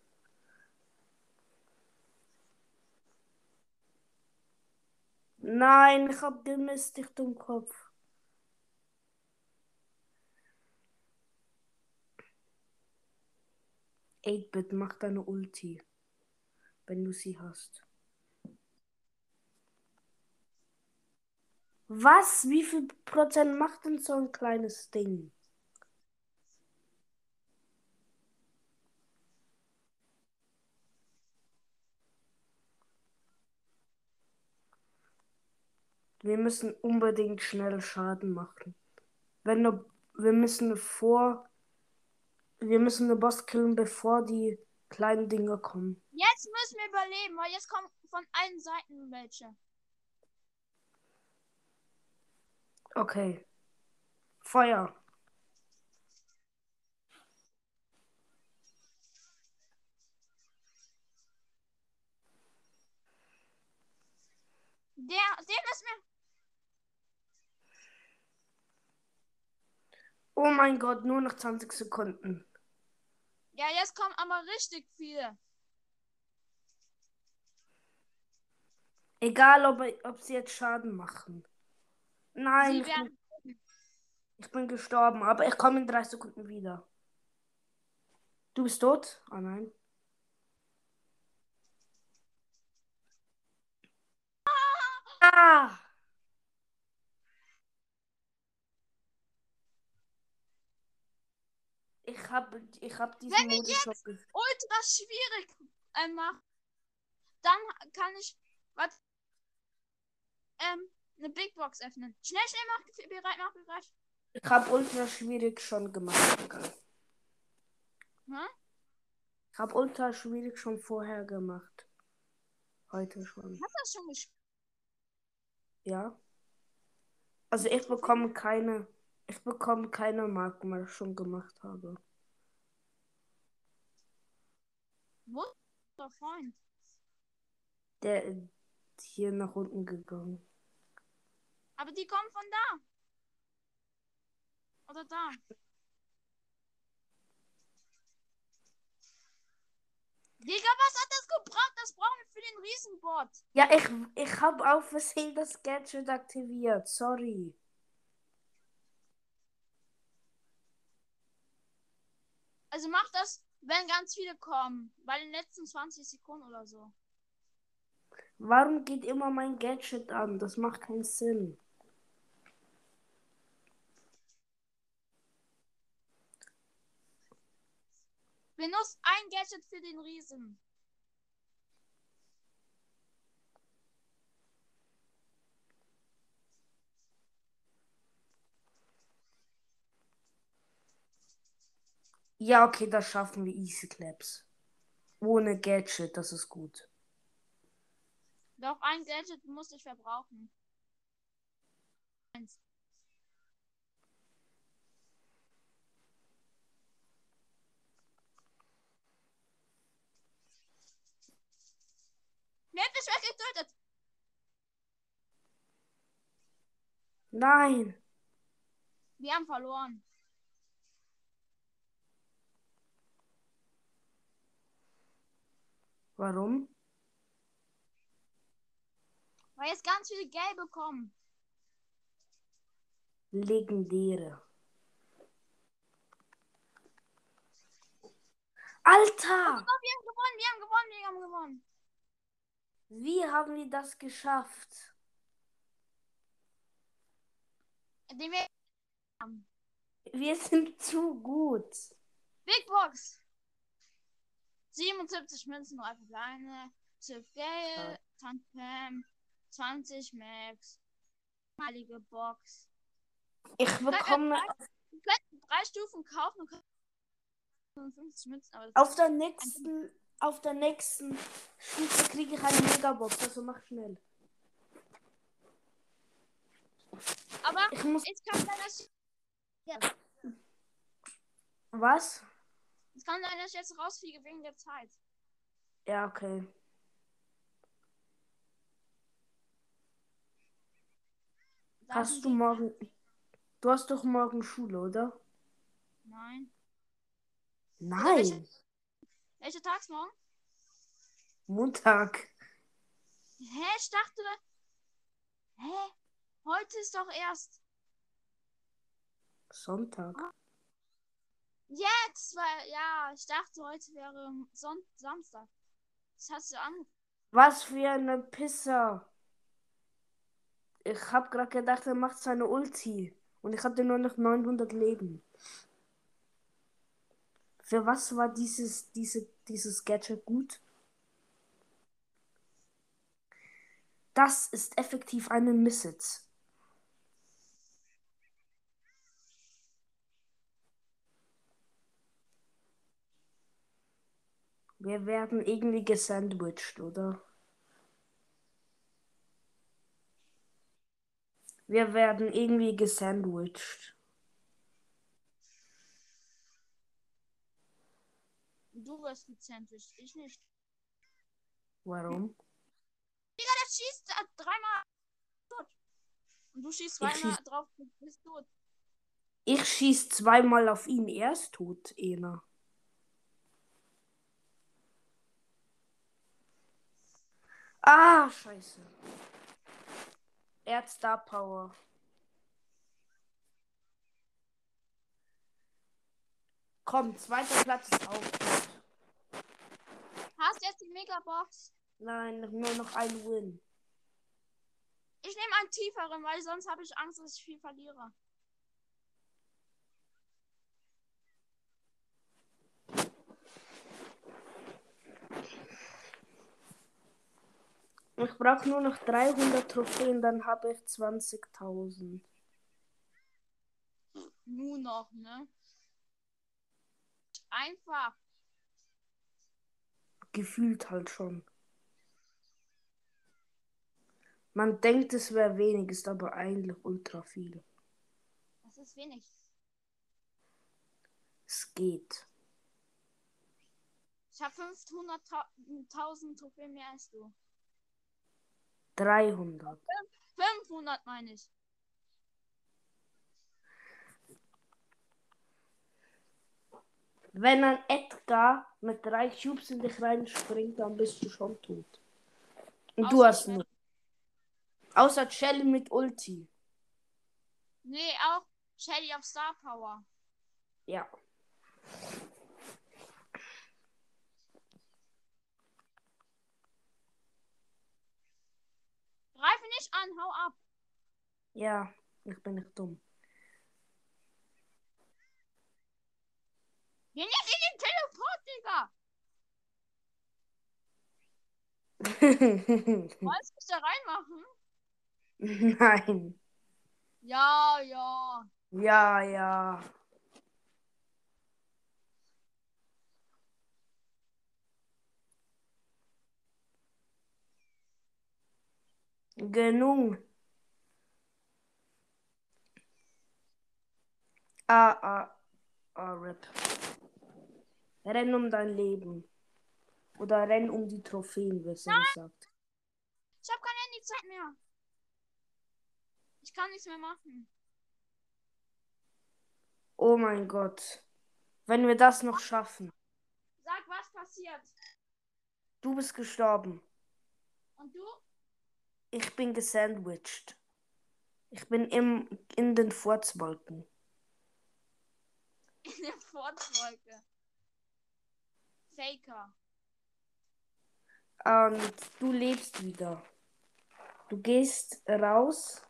Nein, ich hab den Mist dicht im Kopf. 8-Bit, mach deine Ulti. Wenn du sie hast. Was? Wie viel Prozent macht denn so ein kleines Ding? Wir müssen unbedingt schnell Schaden machen. Wenn du, wir müssen vor wir müssen den Boss killen, bevor die kleinen Dinge kommen. Jetzt müssen wir überleben, weil jetzt kommen von allen Seiten welche. Okay. Feuer. Der, den müssen wir. Oh mein Gott, nur noch 20 Sekunden. Ja, jetzt kommen aber richtig viele. Egal, ob, ob sie jetzt Schaden machen. Nein, ich bin, ich bin gestorben, aber ich komme in drei Sekunden wieder. Du bist tot? Oh nein. Ah! Ich habe ich hab diesen Wenn Modus schon ge- ultra schwierig äh, mache, dann kann ich was ähm eine Big Box öffnen. Schnell, schnell, mach bereit, mach bereit. Ich habe ultra schwierig schon gemacht. Hm? Ich habe ultra schwierig schon vorher gemacht. Heute schon. Hast du das schon gespielt? Ja. Also ich bekomme keine, ich bekomme keine Marken, weil ich schon gemacht habe. Wo? ist Der Freund. Der, hier nach unten gegangen. Aber die kommen von da. Oder da. Digga, was hat das gebracht? Das brauchen wir für den Riesenbot. Ja, ich, ich habe auf Versehen das Gadget aktiviert. Sorry. Also mach das, wenn ganz viele kommen. Bei den letzten 20 Sekunden oder so. Warum geht immer mein Gadget an? Das macht keinen Sinn. Benutzt ein Gadget für den Riesen. Ja, okay, das schaffen wir Easy Claps. Ohne Gadget, das ist gut. Doch ein Gadget muss ich verbrauchen. Eins. Wer hat mich weggetötet? Nein. Wir haben verloren. Warum? Weil jetzt ganz viele gelbe kommen. Legendäre. Alter! Oh, wir haben gewonnen, wir haben gewonnen, wir haben gewonnen. Wie haben wir das geschafft? Wir sind zu gut. Big Box. 77 Münzen, 3 Verbleibende, 12 Geld, 20 Pam, 20 Max. Malige Box. Ich bekomme Wir könnten drei Stufen kaufen und 50 Münzen, aber das auf der nächsten, auf der nächsten Stufe kriege ich eine Megabox. Also mach schnell. Aber Ich muss. es kann sein, dass Was? Es kann sein, dass ich jetzt rausfliege wegen der Zeit. Ja, okay. Da Hast du morgen. Du hast doch morgen Schule, oder? Nein. Nein. Welcher Tag ist morgen? Montag. Hä, ich dachte. Hä? Heute ist doch erst. Sonntag. Jetzt, weil, ja, ich dachte, heute wäre Son Samstag. Das hast du an. Was für eine Pisser. Ich hab grad gedacht, er macht seine Ulti. Und ich hatte nur noch 900 Leben. Für was war dieses, diese, dieses Gadget gut? Das ist effektiv eine Missits. Wir werden irgendwie gesandwiched, oder? Wir werden irgendwie gesandwiched. Du wirst gezentrischt, ich nicht. Warum? Digga, der schießt dreimal tot. Und du schießt Ich zweimal schieß- drauf und bist tot. Ich schieß zweimal auf ihn, er ist tot, Ena. Ah, scheiße. Er hat Star Power. Komm, zweiter Platz ist auch gut. Hast du jetzt die Megabox? Nein, nur noch ein Win. Ich nehme einen tieferen, weil sonst habe ich Angst, dass ich viel verliere. Ich brauche nur noch 300 Trophäen, dann habe ich 20.000. Nur noch, ne? Einfach. Gefühlt halt schon. Man denkt, es wäre wenig, ist aber eigentlich ultra viel. Das ist wenig. Es geht. Ich habe 500.000 Trophäen mehr als du. 300. 500 meine ich. Wenn ein Edgar mit drei Cubes in dich reinspringt, dann bist du schon tot. Und du Außer hast Shelly. nur. Außer Shelly mit Ulti. Nee, auch Shelly auf Star Power. Ja. Greife nicht an, hau ab. Ja, ich bin nicht dumm. Geh nicht in den Teleport, Digga. Wolltest du mich da reinmachen? Nein. Ja, ja. Ja, ja. Genug. Ah, ah, ah, RIP. Renn um dein Leben. Oder renn um die Trophäen, besser gesagt. Ich habe keine Handyzeit mehr. Ich kann nichts mehr machen. Oh mein Gott. Wenn wir das noch schaffen. Sag, was passiert. Du bist gestorben. Und du? Ich bin gesandwiched. Ich bin im, in den Furzwolken. In der Fortfolge. Faker. Und du lebst wieder. Du gehst raus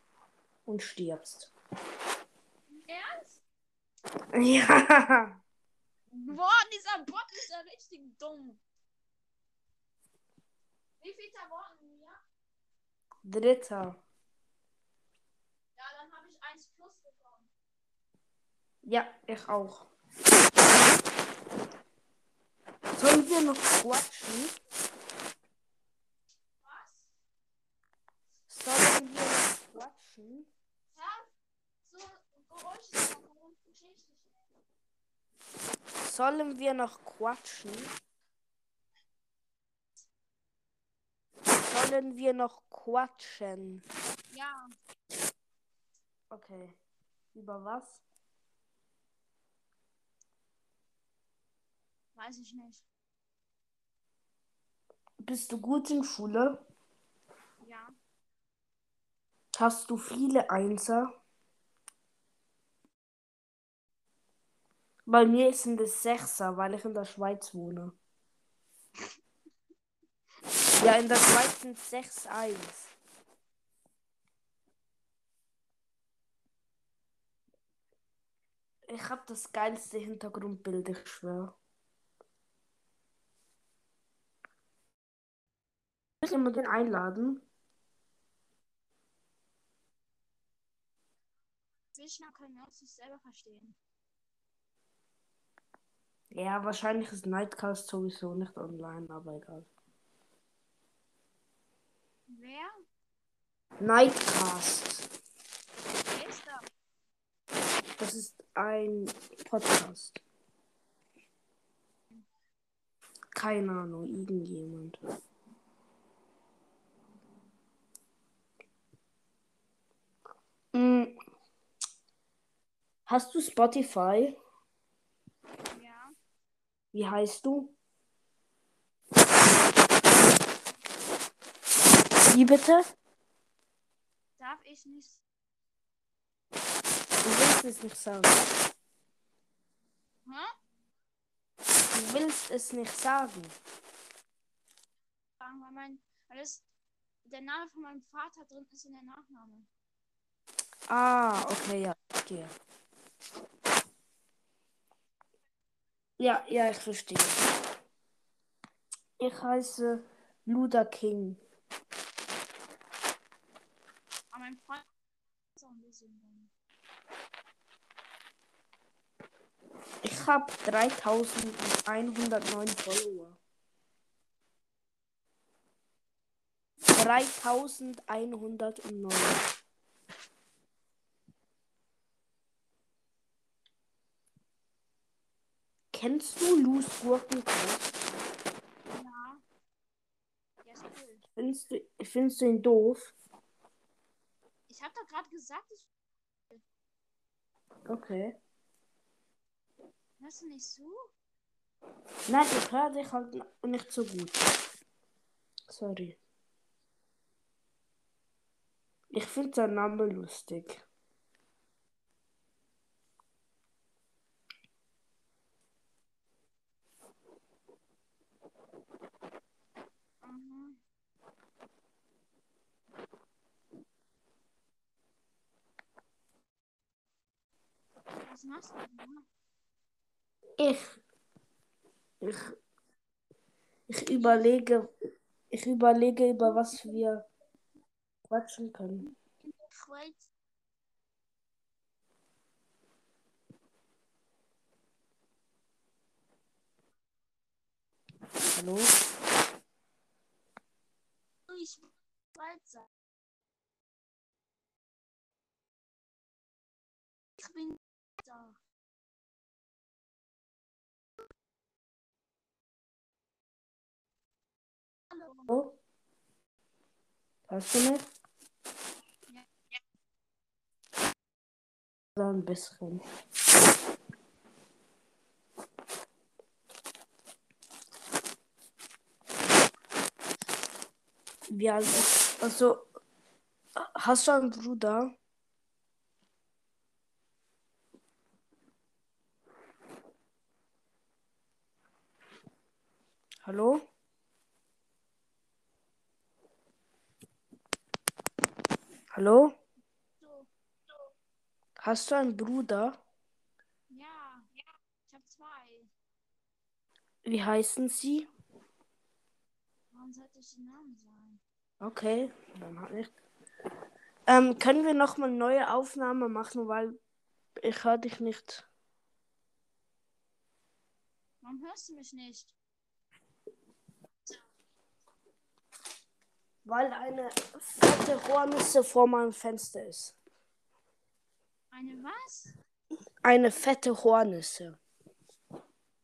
und stirbst. Ernst? Ja. Boah, dieser Bot ist ja richtig dumm. Wie viel wurden wir? Dritter. Ja, dann habe ich 1 plus bekommen. Ja, ich auch. Sollen wir noch quatschen? Was? Sollen wir noch quatschen? Ja, so Geräusche. Sollen wir noch quatschen? Sollen wir noch quatschen? Ja, Okay. Über was? weiß ich nicht. Bist du gut in Schule? Ja, Hast du viele Einser? Bei mir sind es Sechser, weil ich in der Schweiz wohne. Ja, in der sechs Eins. Ich habe das geilste Hintergrundbild, ich schwöre. Ich immer den einladen. Wischner können wir uns nicht selber verstehen. Ja, wahrscheinlich ist Nightcast sowieso nicht online, aber egal. Wer? Nightcast. Wer ist da? Das ist ein Podcast. Keine Ahnung, irgendjemand. Mm. Hast du Spotify? Ja. Wie heißt du? Wie bitte? Darf ich nicht. Du willst es nicht sagen. Hä? Du willst es nicht sagen. Sagen wir mein. Weil es der Name von meinem Vater drin ist in der Nachname. Ah, okay, ja, verstehe. Ja, ja, ich verstehe. Ich heiße Luda King. Mein Freund ist auch ein bisschen dumm. Ich habe 3109 Follower. 3109. Kennst du Luz Gurkenkopf? Ja. Der ist cool. Findest du, findest du ihn doof? Ich habe doch gerade gesagt, ich Okay. hörst du nicht zu? Nein, ich höre dich halt nicht so gut. Sorry. Ich finde seinen Namen lustig. Mhm. Was machst du? Ich. Ich. Ich überlege. Ich überlege, über was wir quatschen können. Hallo? Ich weiß. Hallo. Hallo? Hörst du mich? Oder ein bisschen. Ist, also, hast du einen Bruder? Hallo? Hallo? Hast du einen Bruder? Ja. Ich habe zwei. Wie heißen sie? Warum sollte ich den Namen sagen? Okay, dann halt nicht. Ähm, können wir nochmal neue Aufnahme machen, weil ich höre dich nicht. Warum hörst du mich nicht? Weil eine fette Hornisse vor meinem Fenster ist. Eine was? Eine fette Hornisse.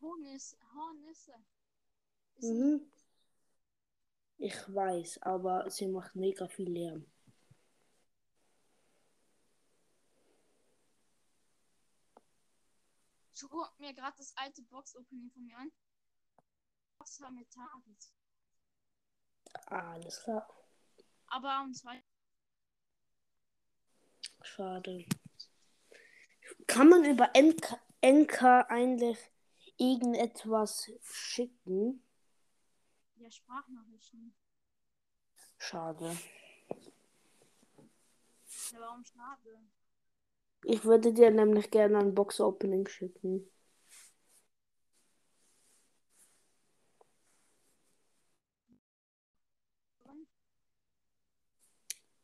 Hornis, Hornisse. Ist Mhm. Ich weiß, aber sie macht mega viel Lärm. Ich guck mir gerade das alte Box-Opening von mir an. Box war mit Target. Alles klar. Aber um zwei. Schade. Kann man über Enka, Enka eigentlich irgendetwas schicken? Ja, Sprachnachrichten. Schade. Ja, warum schade? Ich würde dir nämlich gerne ein Box-Opening schicken.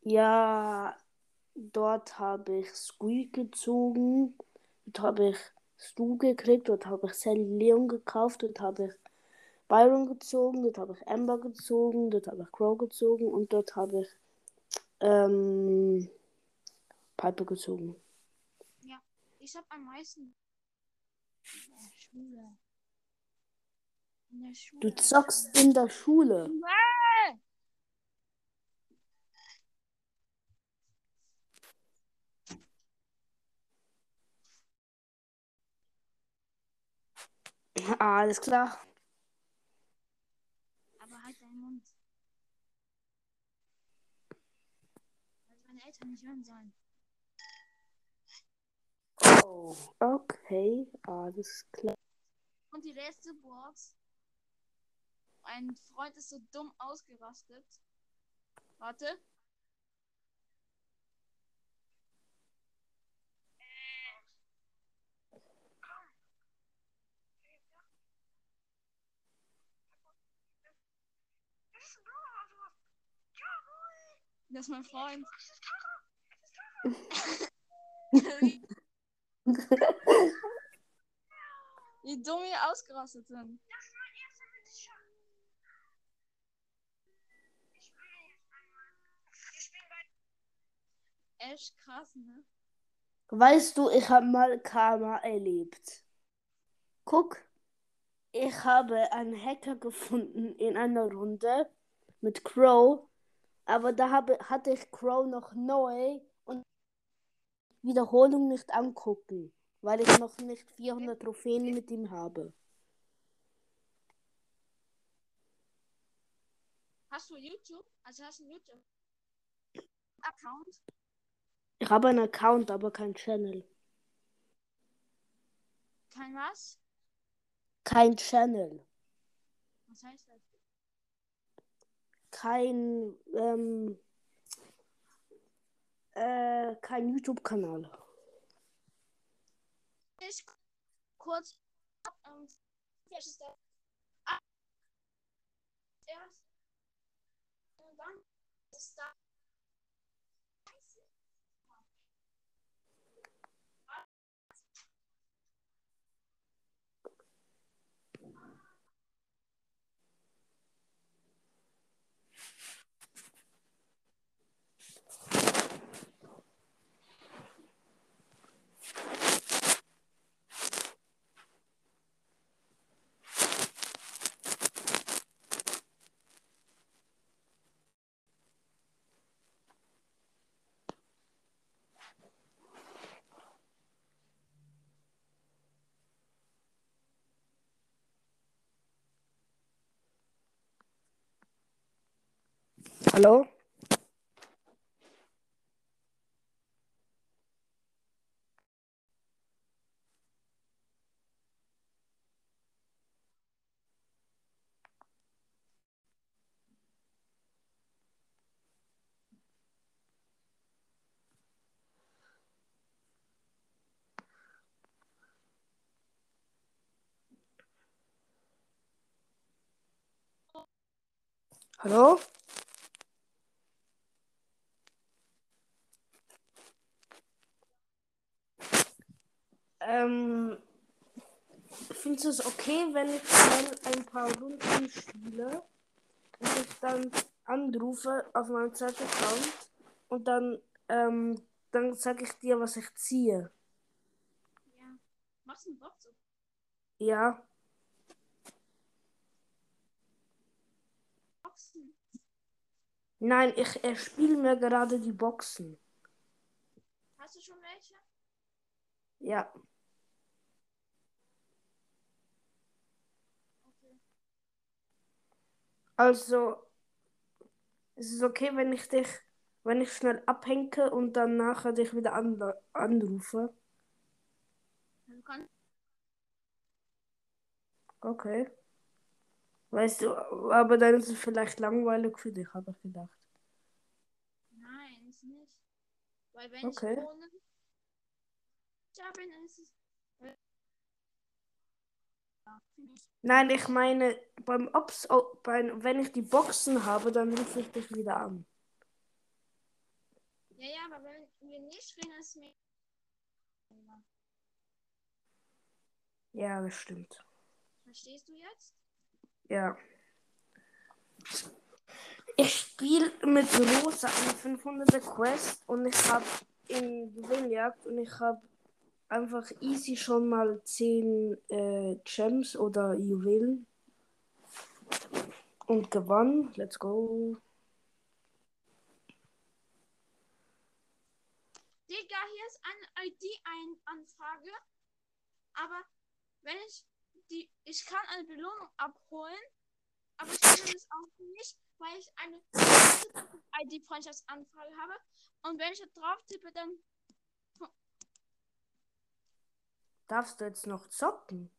Ja, dort habe ich Squeak gezogen. Dort habe ich Stu gekriegt. Dort habe ich Sally Leon gekauft. Dort habe ich Byron gezogen. Dort habe ich Amber gezogen. Dort habe ich Crow gezogen. Und dort habe ich ähm, Piper gezogen. Ich habe am meisten. In der Schule. In der Schule. Du zockst in der Schule. Äh! Ah, alles klar. Aber halt deinen Mund. Weil meine Eltern nicht hören sollen. Oh, okay, alles klar. Und die letzte Box. Ein Freund ist so dumm ausgerastet. Warte. Das ist mein Freund. Wie dumm wir ausgerastet sind. Echt krass, ne? Weißt du, ich habe mal Karma erlebt. Guck, ich habe einen Hacker gefunden in einer Runde mit Crow. Aber da habe, hatte ich Crow noch neu und Wiederholung nicht angucken, weil ich noch nicht 400 Trophäen mit ihm habe. Hast du YouTube? Also hast du einen YouTube-Account? Ich habe einen Account, aber kein Channel. Kein was? Kein Channel. Was heißt das? Kein, ähm, äh, kein YouTube-Kanal. Ich kurz. Ähm, welches ist der? Ah, erst. Und dann ist da. Hallo? Hallo? Ähm, findest du es okay, wenn ich schnell ein paar Runden spiele und ich dann anrufe auf meinem zweiten Account und dann, ähm, dann sage ich dir, was ich ziehe? Ja. Machst du einen Box? Ja, Boxen? nein, ich er spiele mir gerade die Boxen. Hast du schon welche? Ja, Okay. Also es ist okay, wenn ich dich, wenn ich schnell abhänge und dann nachher dich wieder an, anrufe. Okay. Weißt du, aber dann ist es vielleicht langweilig für dich, habe ich gedacht. Nein, ist nicht. Weil wenn Okay. ich ohne. Ja, bin, ist es. Nein, ich meine, beim Ops, oh, beim, wenn ich die Boxen habe, dann rufe ich dich wieder an. Ja, ja, aber wenn wir nicht reden, ist mir. Ja, das stimmt. Verstehst du jetzt? Ja. Ich spiele mit Rosa eine 500er Quest und ich habe in Gewinnjagd und ich habe einfach easy schon mal 10 äh, Gems oder Juwelen und gewonnen. Let's go. Digga, hier ist eine ID-Anfrage. Aber wenn ich die. Ich kann eine Belohnung abholen. Aber ich kann das auch nicht, weil ich eine ID-Freundschaftsanfrage habe. Und wenn ich da drauf tippe, dann. Darfst du jetzt noch zocken?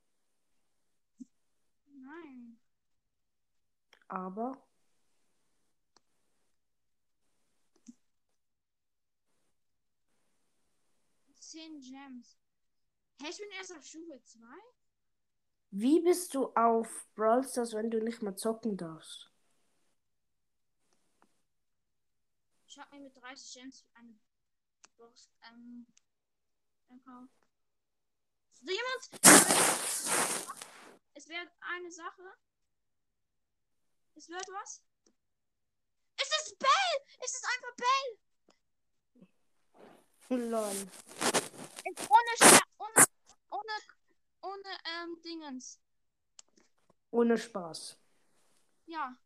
Nein. Aber 10 Gems. Hä, ich bin erst auf Stufe 2? wie bist du auf Brawl Stars, wenn du nicht mehr zocken darfst? Ich habe mir mit 30 Gems eine Box ähm, gekauft. Jemand? Es wird eine Sache. Es wird was? Es ist Bell! Es ist einfach Bell! Lol. Es ohne Scher ohne, ohne, ohne ähm, Dingens. Ohne Spaß. Ja.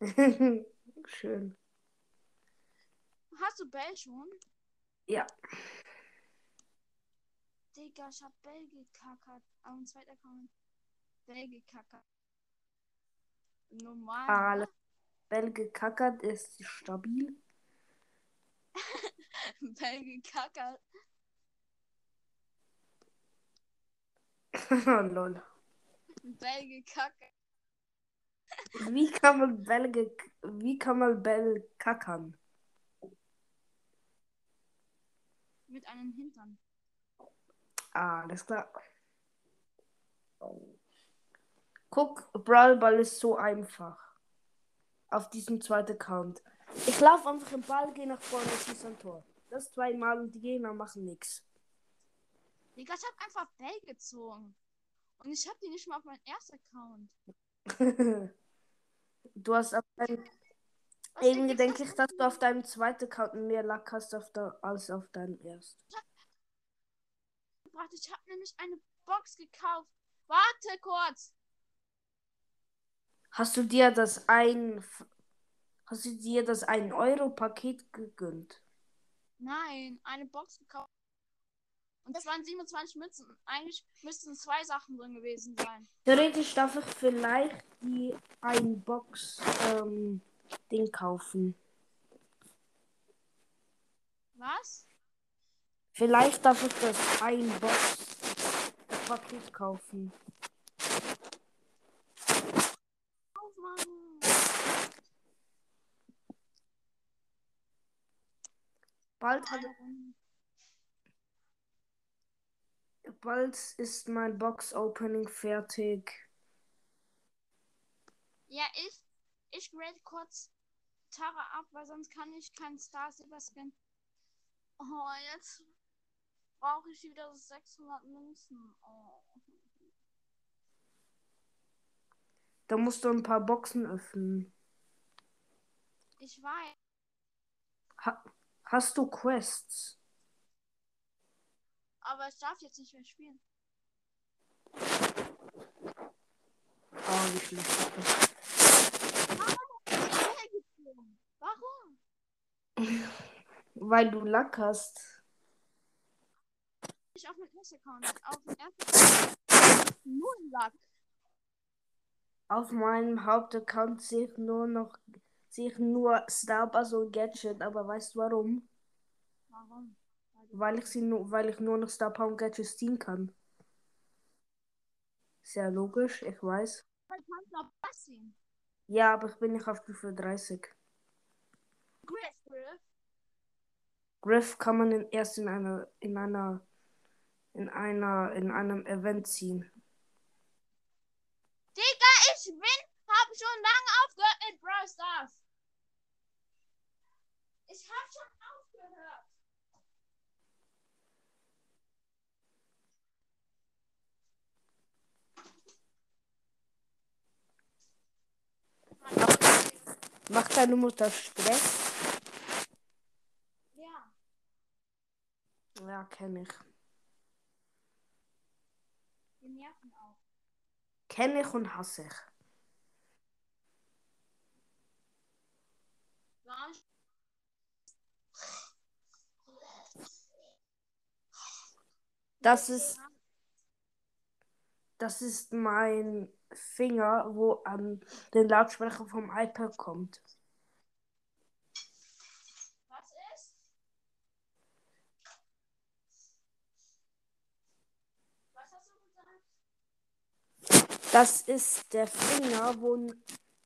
Schön. Hast du Bell schon? Ja. Digga, ich hab Bell gekackert. Auf dem zweiten Account. Bell gekackert. Normal. Alles. Bell gekackert ist stabil. Bell gekackert. Lol. Bell gekackert. Wie kann man Bell wie kann man Bell kackern? Mit einem Hintern. Ah, alles klar. Guck, Brawl Ball ist so einfach. Auf diesem zweiten Account. Ich laufe einfach im Ball, gehe nach vorne, schieße ein Tor. Das zweimal und die Gegner machen nichts. Digga, ich hab einfach Bell gezogen. Und ich hab die nicht mal auf meinen ersten Account. du hast auf deinem, irgendwie denke ich, dass du auf deinem zweiten Account mehr Lack hast auf der, als auf deinem ersten. Gebracht? Ich hab nämlich eine Box gekauft. Warte kurz. Hast du dir das ein hast du dir das 1 Euro Paket gegönnt? Nein, eine Box gekauft. Und das waren 27 Münzen. Eigentlich müssten zwei Sachen drin gewesen sein. Theoretisch darf ich vielleicht die ein Box ähm, Ding kaufen. Was? Vielleicht darf ich das ein Box Paket kaufen. Bald, Runde. bald ist mein Box Opening fertig. Ja, ich, ich grade kurz Tara ab, weil sonst kann ich keinen Star Silver Skin. Oh, jetzt brauche ich wieder 600 Münzen. Oh. Da musst du ein paar Boxen öffnen. Ich weiß. Ha hast du Quests? Aber ich darf jetzt nicht mehr spielen. Oh, wie schlecht. Warum? das? Weil du Lack hast. Ich auf meinem ersten Account. Auf dem ersten. Nur Lack. Auf meinem Hauptaccount sehe ich nur noch sehe ich nur Star Buzz und Gadget, aber weißt du warum? Warum? Weil ich sie nur, weil ich nur noch Star Power und Gadget ziehen kann. Sehr logisch, ich weiß. Weil kannst du was sehen. Ja, aber ich bin nicht auf Stufe 30. Griff, Griff. Griff kann man in, erst in einer, in einer, in einer, in einem Event ziehen. Digga, ich bin, hab schon lange aufgehört mit Brawl Stars. Ich hab schon aufgehört. Macht deine Mutter Stress? Ja, Ja, kenne ich. die nerven auch. Kenne ich und hasse ich. Das ist, das ist mein Finger, wo an den Lautsprecher vom iPad kommt. Was ist? Was hast du gesagt? Das ist der Finger, wo,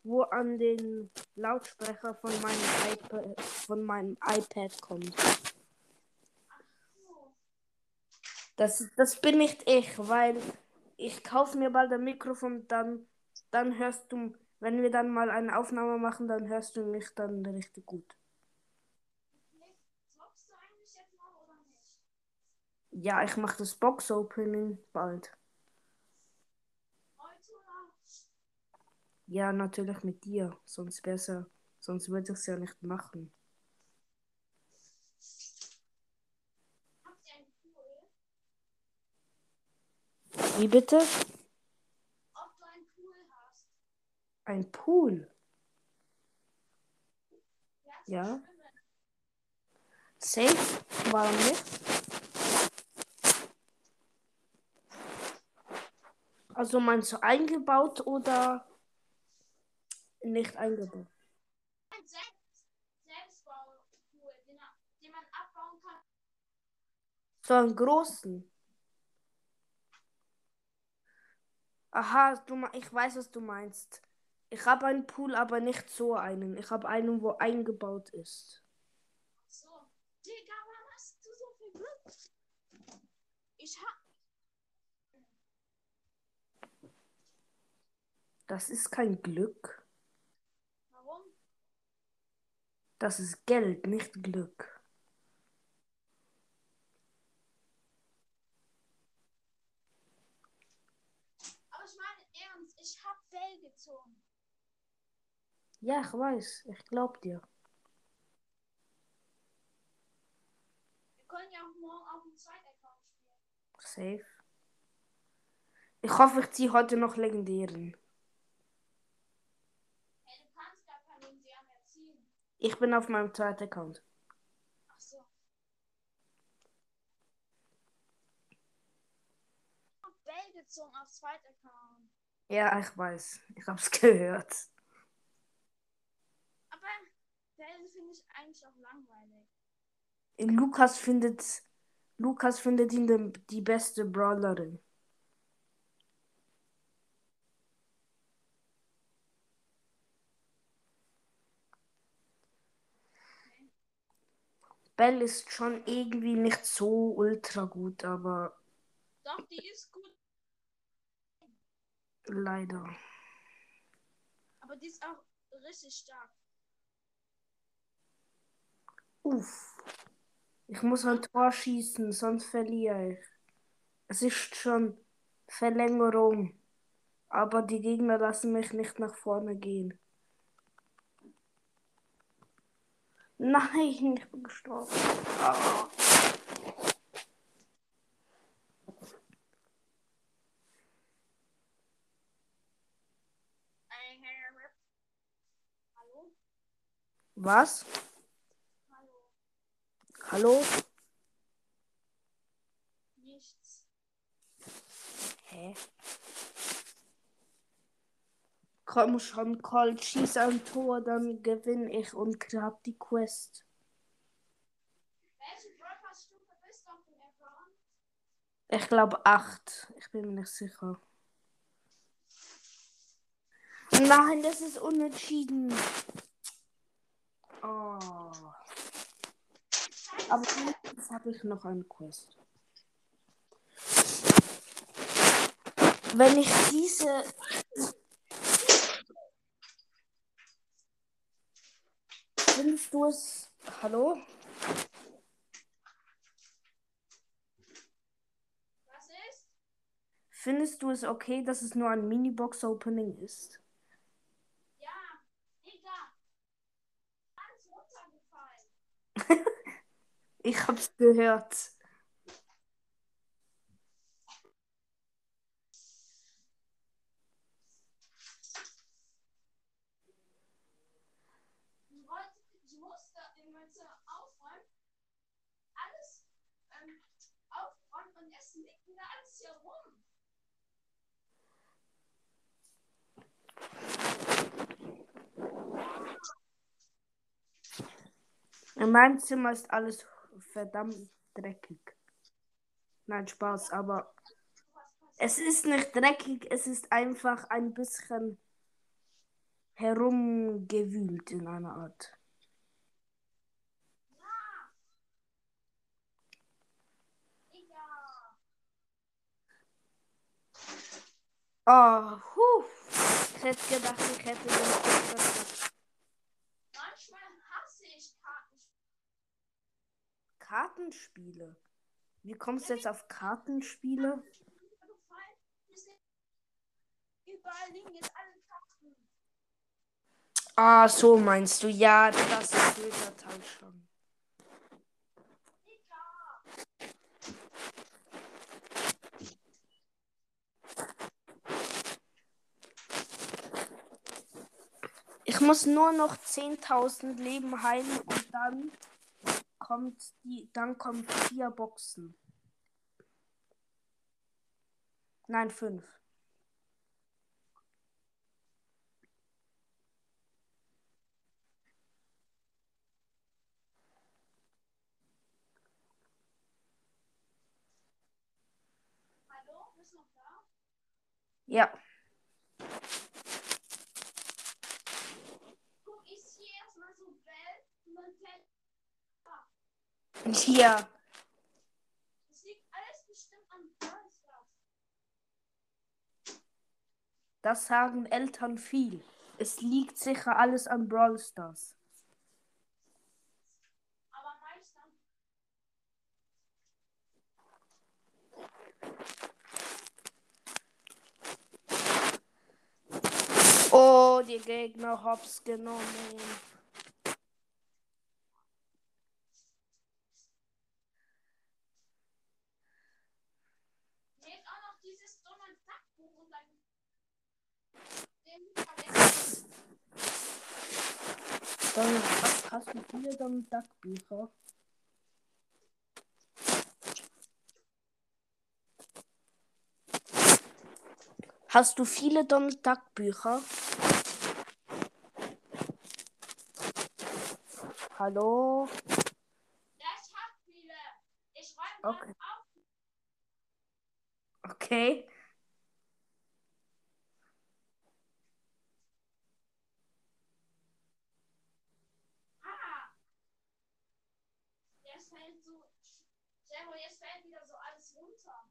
wo an den Lautsprecher von meinem iPad, von meinem iPad kommt. Das, das bin nicht ich, weil ich kaufe mir bald ein Mikrofon, dann, dann hörst du, wenn wir dann mal eine Aufnahme machen, dann hörst du mich dann richtig gut. Ja, ich mache das Box-Opening bald. Heute oder? Ja, natürlich mit dir, sonst besser, sonst würde ich es ja nicht machen. Habt ihr einen Pool? Wie bitte? Ob du einen Pool hast? Ein Pool. Ja. Safe? Warum nicht? Also meinst du eingebaut oder nicht eingebaut? Ein Selbst Selbstbaupool, den, den man abbauen kann. So einen großen. Aha, du, ich weiß, was du meinst. Ich habe einen Pool, aber nicht so einen. Ich habe einen, wo eingebaut ist. So. Digga, warum hast du so viel Glück? Ich hab. Das ist kein Glück. Warum? Das ist Geld, nicht Glück. Aber ich meine ernst, ich hab Fell gezogen. Ja, ich weiß. Ich glaub dir. Wir können ja auch morgen auf dem zweiten Account spielen. Safe. Ich hoffe, ich ziehe heute noch legendären. Hey, du kannst gar keinen Seher mehr ziehen. Ich bin auf meinem zweiten Account. Ach so. Ich Bell gezogen auf zweiten Account. Ja, ich weiß. Ich hab's gehört. Aber Bell finde ich eigentlich auch langweilig. Lukas findet. Lukas findet ihn die, die beste Brawlerin. Belle ist schon irgendwie nicht so ultra gut, aber Doch, die ist gut. leider. Aber die ist auch richtig stark. Uff. Ich muss ein Tor schießen, sonst verliere ich. Es ist schon Verlängerung. Aber die Gegner lassen mich nicht nach vorne gehen. Nein, ich bin gestorben. Hallo? Was? Hallo? Hallo? Nichts. Hä? Komm schon, Colt, schieß ein Tor, dann gewinne ich und hab die Quest. Ich glaube acht. Ich bin mir nicht sicher. Nein, das ist unentschieden. Oh. Aber jetzt habe ich noch eine Quest. Wenn ich diese. Findest du es. Hallo? Was ist? Findest du es okay, dass es nur ein Minibox-Opening ist? Ja, Digga. Alles runtergefallen. Ich hab's gehört. Ich wollte, ich musste in Münze aufräumen. Alles ähm, aufräumen und es liegt wieder alles hier rum. In meinem Zimmer ist alles verdammt dreckig. Nein, Spaß, aber es ist nicht dreckig, es ist einfach ein bisschen herumgewühlt in einer Art. Oh, huh. Ich hätte gedacht, ich hätte den Podcast- Manchmal hasse ich Kartenspiele. Kartenspiele. Wie kommst du jetzt auf Kartenspiele? Ah, so meinst du. Ja, das ist der Teil schon. Ich muss nur noch 10.000 Leben heilen und dann kommt die, dann kommen vier Boxen. Nein, fünf. Hallo, bist du noch da? Ja. Guck, ich ziehe erstmal so Bell und dann fällt. Ja. Das liegt alles bestimmt an Brawl. Das sagen Eltern viel. Es liegt sicher alles an Brawl Stars. Aber meistens. Oh, die Gegner hops genommen. Nehmt auch noch dieses Donald Duck Buch und dann. Den vergessen. Dann hast, du viele dann Duck-Bücher. Hast du viele Donald Duck Bücher? Hallo? Ja, ich hab viele. Ich räume okay. auf. Okay. Ah! Jetzt fällt so. Servo, jetzt fällt wieder so alles runter.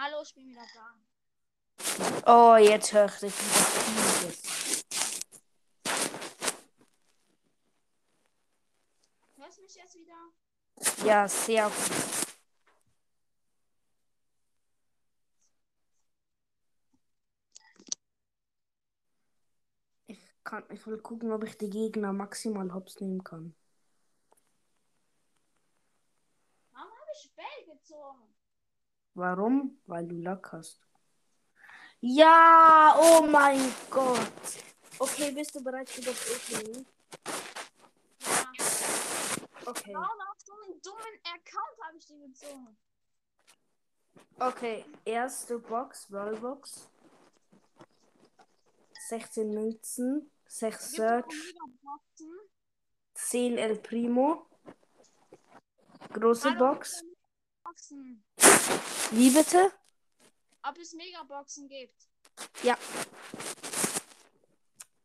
Hallo, ich bin wieder da. Oh, jetzt höre ich wieder vieles. Hörst du mich jetzt wieder? Ja, sehr gut. Ich, kann, ich will gucken, ob ich die Gegner maximal hops nehmen kann. Warum habe ich Bell gezogen? Warum? Weil du Lack hast. Ja, oh mein Gott. Okay, bist du bereit für das Opening? Ja. Okay. Warum auf so einen dummen Account habe ich die gezogen? Okay, erste Box, Rollbox. 16 Münzen, 6 Gibt es auch Search, Megaboxen? 10 El Primo. Große Hallo, Box. Boxen. Wie bitte? Ob es Megaboxen gibt? Ja.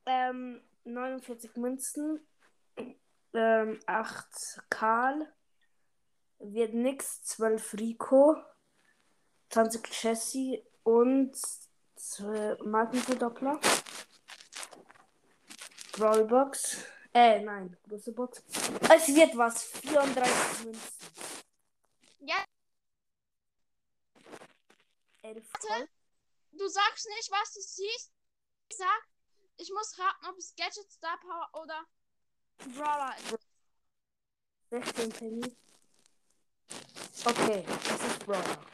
Ähm, 49 Münzen. Ähm, 8 Karl. Wird nix. 12 Rico. 20 Jessie und zwei Markenverdoppler. Brawlbox. Äh, nein, große Box. Es wird was. 34 Münzen. Ja, 11 Warte. du sagst nicht, was du siehst. Ich sag, ich muss raten, ob es Gadget, Star Power oder Brawler ist. 16 Penny. Okay, das ist Brawler.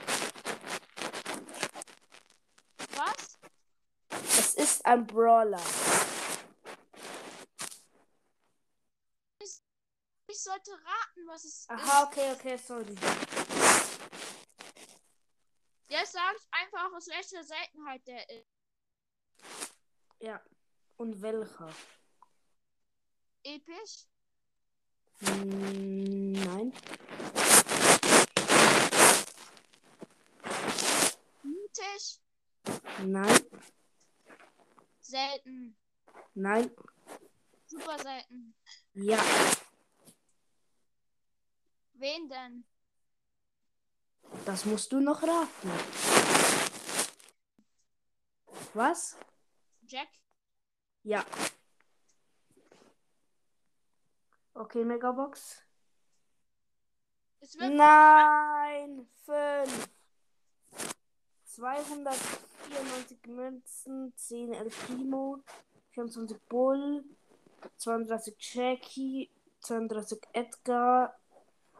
Was? Es ist ein Brawler. Ich sollte raten, was es Aha, okay, okay, sorry. Ist. Jetzt sag ich einfach, aus welcher Seltenheit der ist. Ja. Und welcher? Episch, Hm, nein. mythisch, Nein. selten, Nein. super selten. Ja. Wen denn? Das musst du noch raten. Was? Jack? Ja. Okay, Megabox. Nein. Fünf. 294 Münzen, 10 El Primo, 24 Bull, 32 Jackie, 32 Edgar,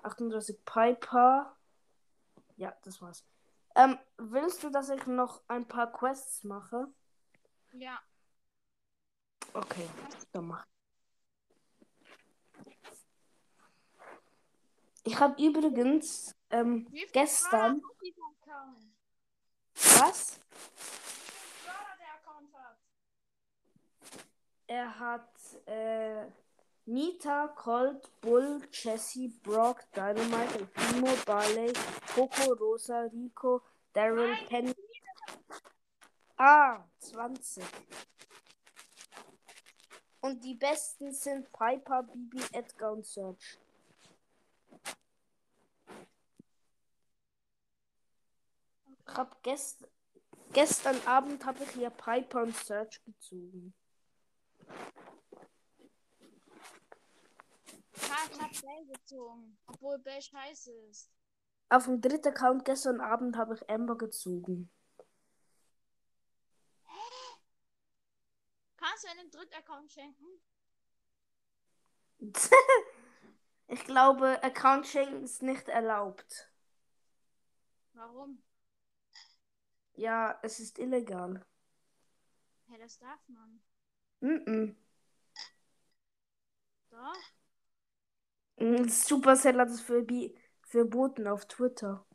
38 Piper. Ja, das war's. Ähm, willst du, dass ich noch ein paar Quests mache? Ja. Okay, dann mach. Ich habe übrigens ähm, gestern. Was? Hat? Er hat äh, Nita, Colt, Bull, Jesse, Brock, Dynamite, El Primo, Barley, Coco, Rosa, Rico, Daryl, Penny. Ah, 20. Und die besten sind Piper, Bibi, Edgar und Search. Ich hab gest gestern Abend habe ich hier Piper und Search gezogen. Karl hat Bell gezogen, obwohl Bell scheiße ist. Auf dem dritten Account gestern Abend habe ich Amber gezogen. Kannst du einen Drittaccount schenken? ich glaube, Account schenken ist nicht erlaubt. Warum? Ja, es ist illegal. Hä, das darf man. Mm Doch. Supercell hat es verbi- verboten auf Twitter.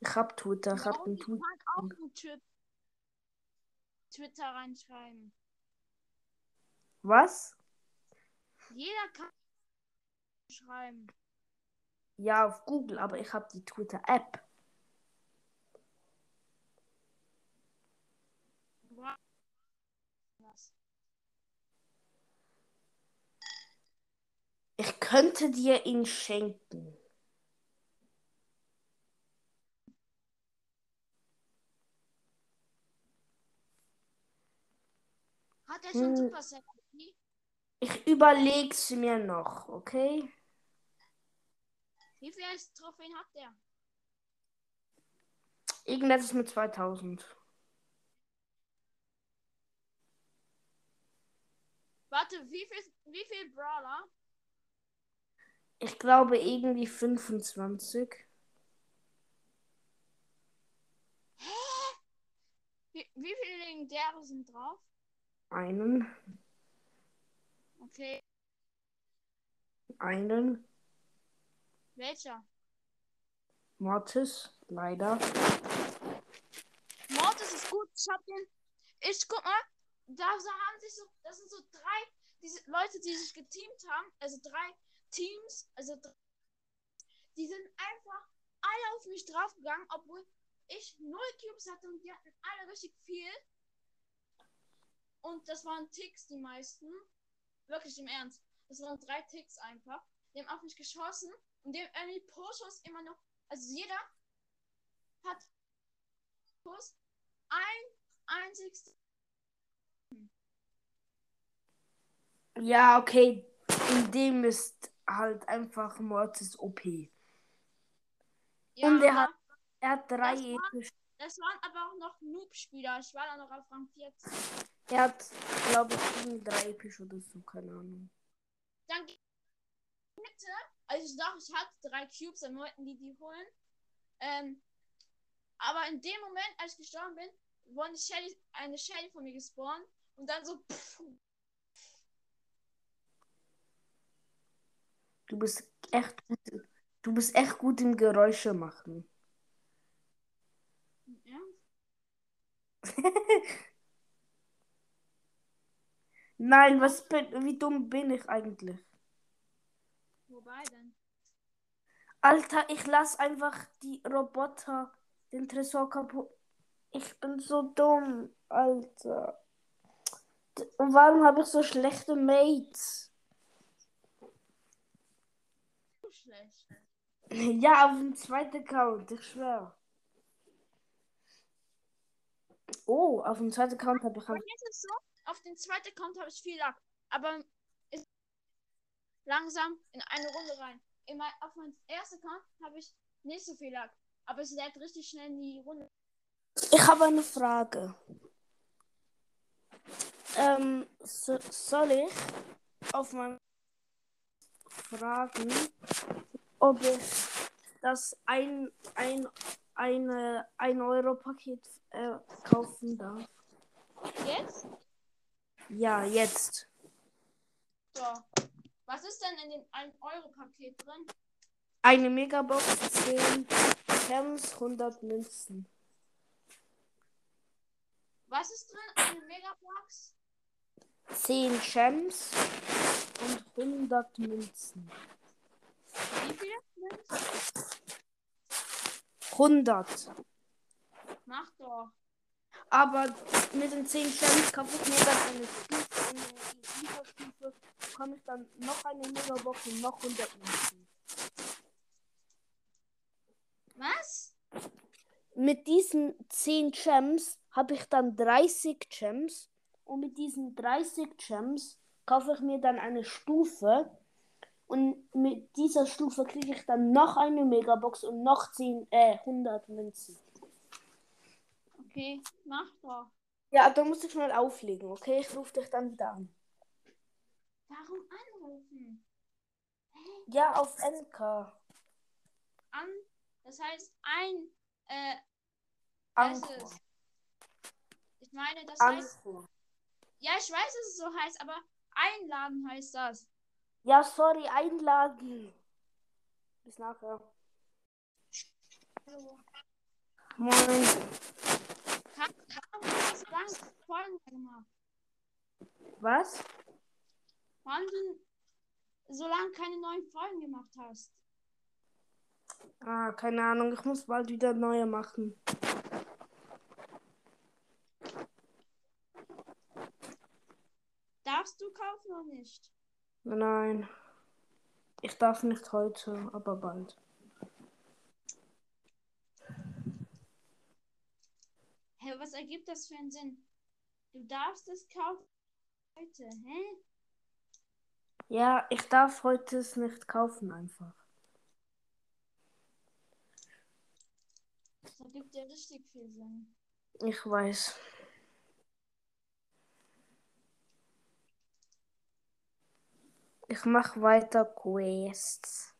Ich hab Twitter, ich hab den Ich Twitter. kann auch nur Twi- Twitter reinschreiben. Was? Jeder kann schreiben. Ja, auf Google, aber ich hab die Twitter-App. Was? Ich könnte dir ihn schenken. Hat er schon Hm. Supercell? ID? Ich überleg's mir noch, okay? Wie viele Trophäen hat der? Irgendetwas mit 2000. Warte, wie viel, wie viel Brawler? Ich glaube irgendwie 25. Wie, wie viele Legendäre sind drauf? Einen, Okay, einen. welcher? Mortis, leider. Mortis ist gut. Ich hab den. Ich guck mal. Da haben sich so. Das sind so drei diese Leute, die sich geteamt haben. Also drei Teams. Also die sind einfach alle auf mich draufgegangen, obwohl ich null Cubes hatte und die hatten alle richtig viel. Und das waren Ticks, die meisten. Wirklich im Ernst. Das waren drei Ticks einfach. Die haben auf mich geschossen und die haben irgendwie pro Schuss immer noch. Also jeder hat Schuss ein einziges. Ja, okay. In dem ist halt einfach Mortis OP. Ja, Und er hat- Er hat drei Das war- epische. das waren aber auch noch Noob-Spieler. Ich war da noch auf Rang 14. Er hat, glaube ich, irgendwie drei epische oder so, keine Ahnung. Dann ging die Mitte. Also ich dachte, ich hatte drei Cubes, dann wollten die die holen. Ähm, aber in dem Moment, als ich gestorben bin, wurde eine Shelly, eine Shelly von mir gespawnt. Und dann so. Pff, Du bist echt gut. Du bist echt gut im Geräusche machen. ja. Nein, was bin, wie dumm bin ich eigentlich? Wobei denn? Alter, ich lass einfach die Roboter den Tresor kaputt. Ich bin so dumm, Alter. Warum habe ich so schlechte Mates? So schlecht. Ja, auf dem zweiten Account, ich schwör. Oh, auf dem zweiten Account habe ich halt. jetzt ist es so, auf den zweiten Account habe ich viel Lack. Aber ist langsam in eine Runde rein. In mein, auf meinen ersten Account habe ich nicht so viel Lack. Aber es lädt richtig schnell in die Runde. Ich habe eine Frage. Ähm, so, soll ich auf meinem fragen, ob ich das ein, ein, eine, ein Euro Paket äh, kaufen darf? Jetzt? Ja, jetzt. So. Was ist denn in dem 1-Euro-Paket drin? Eine Megabox, 10 Gems, 100 Münzen. Was ist drin? Eine Megabox? 10 Gems und 100 Münzen. Wie Münzen? 100. Mach doch. Aber mit den 10 Gems kaufe ich mir dann eine Stufe. In dieser Stufe bekomme ich dann noch eine Megabox und noch 100 Münzen. Was? Mit diesen 10 Gems habe ich dann 30 Gems. Und mit diesen 30 Gems kaufe ich mir dann eine Stufe. Und mit dieser Stufe kriege ich dann noch eine Megabox und noch 10, äh, 100 Münzen. Okay, mach doch. Ja, dann muss ich schnell auflegen, okay? Ich rufe dich dann wieder an. Warum anrufen? Ja, auf NK. An. Das heißt ein. Äh, Anchor. ich meine, das heißt. Anchor. Ja, ich weiß, dass es so heißt, aber einladen heißt das. Ja, sorry, einladen. Bis nachher. Hallo. Moin. Was? Warum du so lange keine neuen Folgen gemacht hast? Ah, keine Ahnung. Ich muss bald wieder neue machen. Darfst du kaufen oder nicht? Nein. Ich darf nicht heute, aber bald. Hä, was ergibt das für einen Sinn? Du darfst es kaufen heute, hä? Ja, ich darf heute es nicht kaufen einfach. Das ergibt ja richtig viel Sinn. Ich weiß. Ich mache weiter Quests.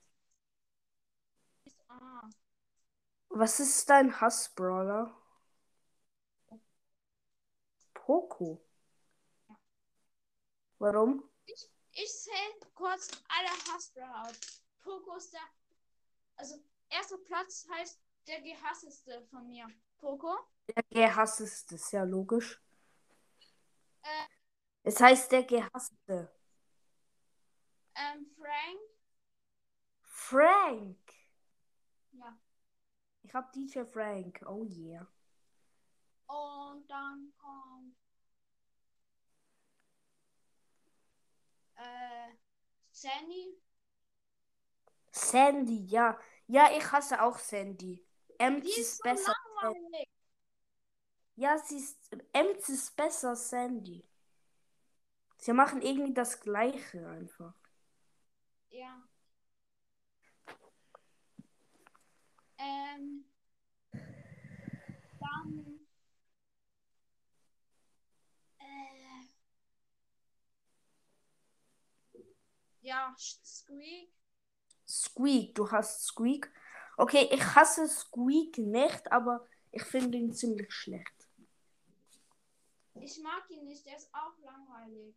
Ah, Was ist dein Hassbrawler? Poco. Warum? ich zähle kurz alle Hassbrawler auf. Poco ist der. Also, erster Platz heißt der gehassteste von mir. Poco. Der gehassteste, ist ja logisch. Äh. Es heißt der gehasste. Ähm, Frank. Frank. Ja. Ich hab DJ Frank. Oh yeah. Und dann kommt. Äh, Sandy. Sandy, ja. Ja, ich hasse auch Sandy. Ems ist ist so besser. langweilig. Ja, sie ist. Ems ist besser als Sandy. Sie machen irgendwie das Gleiche einfach. Ja. Ähm. Dann. Äh. Ja, Squeak. Squeak, du hast Squeak. Okay, ich hasse Squeak nicht, aber ich finde ihn ziemlich schlecht. Ich mag ihn nicht, der ist auch langweilig.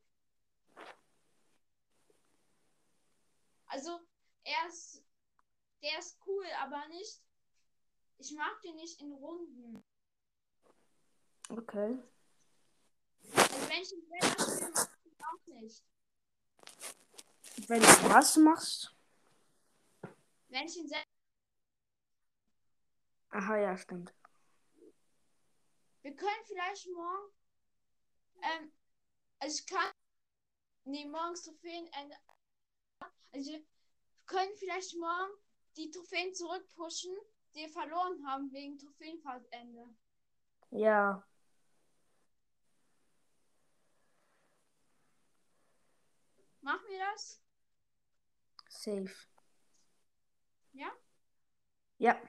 Also, er ist. Der ist cool, aber nicht. Ich mag den nicht in Runden. Okay. Also, wenn ich ihn selber spiele, mag ich ihn auch nicht. Wenn du was machst. Wenn ich ihn selber. Aha, ja, stimmt. Wir können vielleicht morgen. Ähm, also ich kann. Nee, morgens Trophäenende. Also wir können vielleicht morgen die Trophäen zurückpushen, die wir verloren haben wegen Trophäenfahrtende. Ja. Machen wir das? Safe. Ja? Ja.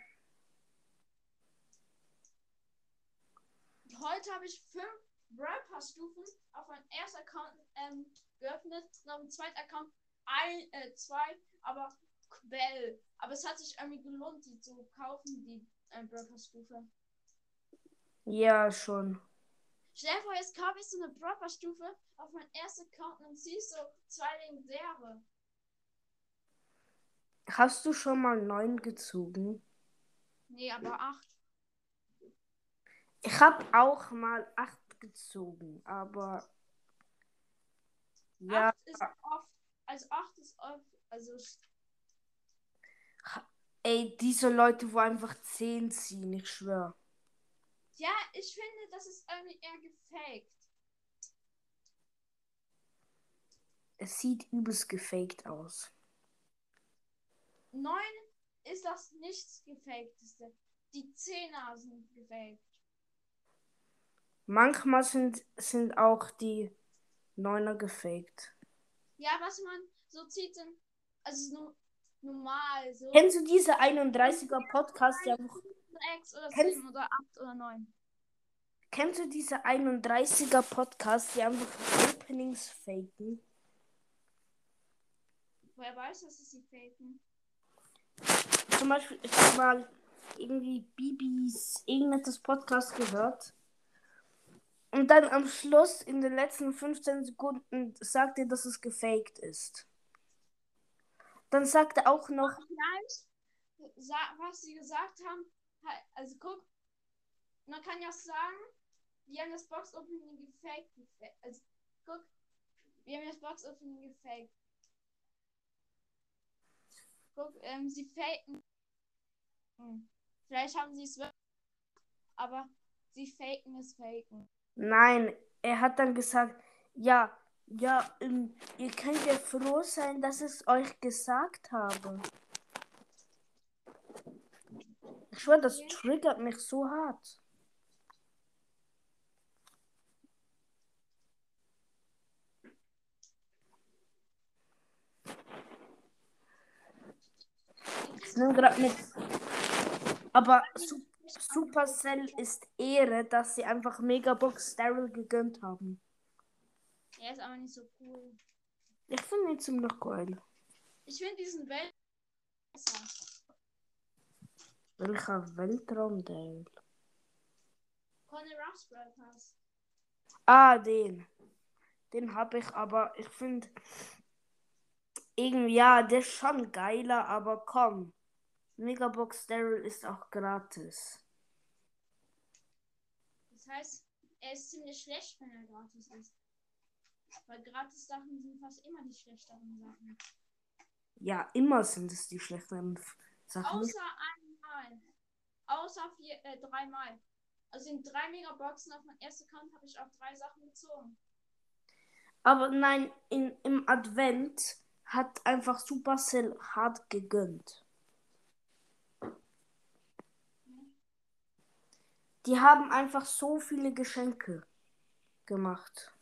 Heute habe ich fünf Brawl Pass Stufen auf meinem ersten Account ähm, geöffnet und auf dem zweiten Account ein, äh, zwei, aber Quell. Aber es hat sich irgendwie gelohnt, die zu kaufen, die äh, Brawl Pass Stufe. Ja, schon. Stell dir vor, jetzt kaufe ich so eine Brawl Pass Stufe auf meinen ersten Account und siehst so zwei Legendäre. Hast du schon mal neun gezogen? Nee, aber acht. Ich habe auch mal acht gezogen, aber ja, Acht ist oft. Also acht ist oft. Also ey, diese Leute, wo einfach zehn ziehen, ich schwör. ja, ich finde, das ist irgendwie eher gefaked. Es sieht übelst gefaked aus. Neun ist das nichts gefakedeste. Die Zehner sind gefaked. Manchmal sind, sind auch die Neuner gefaked. Ja, was man so zieht, sind. Also no, normal. So. Kennst du diese 31er Podcast, Sechs oder Kennst- sieben oder acht oder neun. kennst du diese 31er Podcast, die einfach Openings faken? Woher weiß, dass es sie faken? Zum Beispiel, ich habe mal irgendwie Bibis irgendetwas Podcast gehört. Und dann am Schluss, in den letzten 15 Sekunden, sagt er, dass es gefaked ist. Dann sagt er auch noch, Vielleicht, was sie gesagt haben, halt- also guck, man kann ja sagen, wir haben das Box-Opening gefaked. gefa- Also guck, wir haben das Box-Opening gefaked. Guck, ähm, sie faken. Hm. Vielleicht haben sie es wirklich, aber sie faken es faken. Nein, er hat dann gesagt, ja, ja, ähm, ihr könnt ja froh sein, dass ich es euch gesagt habe. Ich schwör, das triggert mich so hart. Ich nehme gerade mit. Aber Su Supercell ist Ehre, dass sie einfach Megabox Daryl gegönnt haben. Er ist aber nicht so cool. Ich finde ihn ziemlich geil. Ich finde diesen Welt besser. Welcher Weltraum Daryl? Conny Ruffs Pass. Ah, den. Den habe ich, aber ich finde irgendwie, ja, der ist schon geiler, aber komm. Megabox Daryl ist auch gratis. Das heißt, er ist ziemlich schlecht, wenn er gratis ist. Weil gratis Sachen sind fast immer die schlechteren Sachen. Ja, immer sind es die schlechteren Sachen. Außer einmal. Außer vier, äh, dreimal. Also in drei Megaboxen auf meinem ersten Account habe ich auch drei Sachen gezogen. Aber nein, in, im Advent hat einfach Supercell hart gegönnt. Die haben einfach so viele Geschenke gemacht.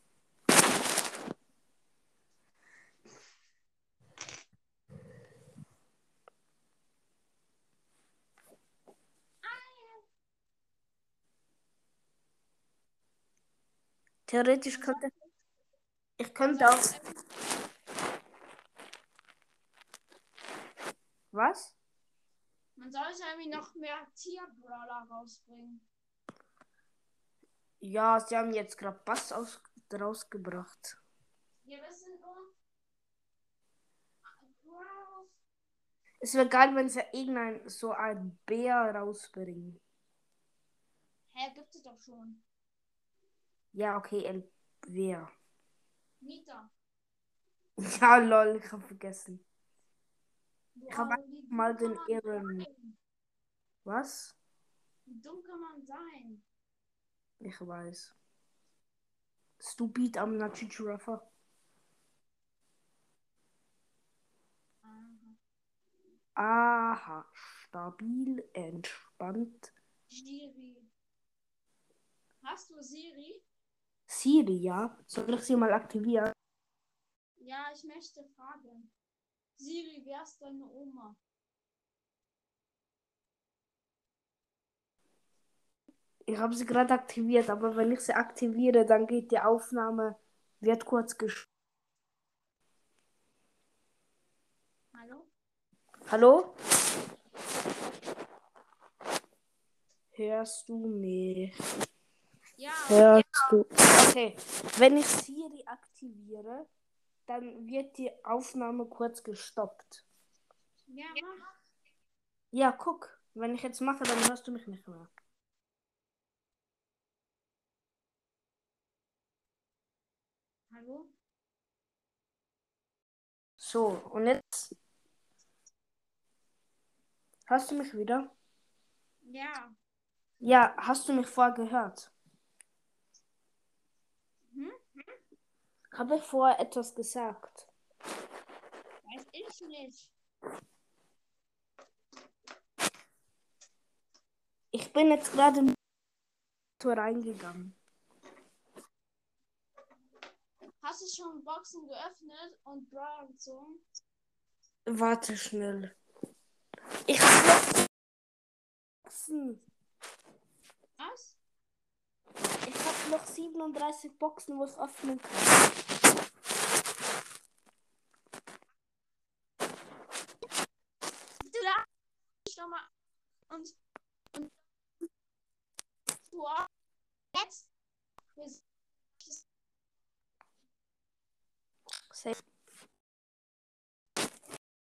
Theoretisch könnte ich könnte auch was? Man sollte irgendwie noch mehr Tierbrawler rausbringen. Ja, sie haben jetzt gerade Bass aus, rausgebracht. Ja. Es wäre geil, wenn sie irgendein so ein Bär rausbringen. Hä, gibt es doch schon. Ja, okay, ein Bär. Nita. Ja, lol, ich hab vergessen. Wow, hab wie dumm mal den sein? Was? Wie dumm kann man sein? Ich weiß. Stupid am Nachicurafa. Aha. Aha, stabil, entspannt. Siri. Hast du Siri? Siri, ja. Soll ich sie mal aktivieren? Ja, ich möchte fragen. Siri, wer ist deine Oma? Ich habe sie gerade aktiviert, aber wenn ich sie aktiviere, dann geht die Aufnahme, wird kurz gesch... Hallo? Hallo? Hörst du mich? Ja, Hörst du? Okay, wenn ich Siri aktiviere, dann wird die Aufnahme kurz gestoppt. ja, mach. Ja, guck, wenn ich jetzt mache, dann hörst du mich nicht mehr. Hallo? So, und jetzt hörst du mich wieder? Ja. Ja, hast du mich vorher gehört? Hm? Habe ich vorher etwas gesagt? Weiß ich nicht. Ich bin jetzt gerade reingegangen. Hast du schon Boxen geöffnet und Brawler gezogen? Warte schnell. Ich hab Boxen. Was? Ich hab noch 37 Boxen, wo ich öffnen kann. Du da Schau mal. und, und wow. say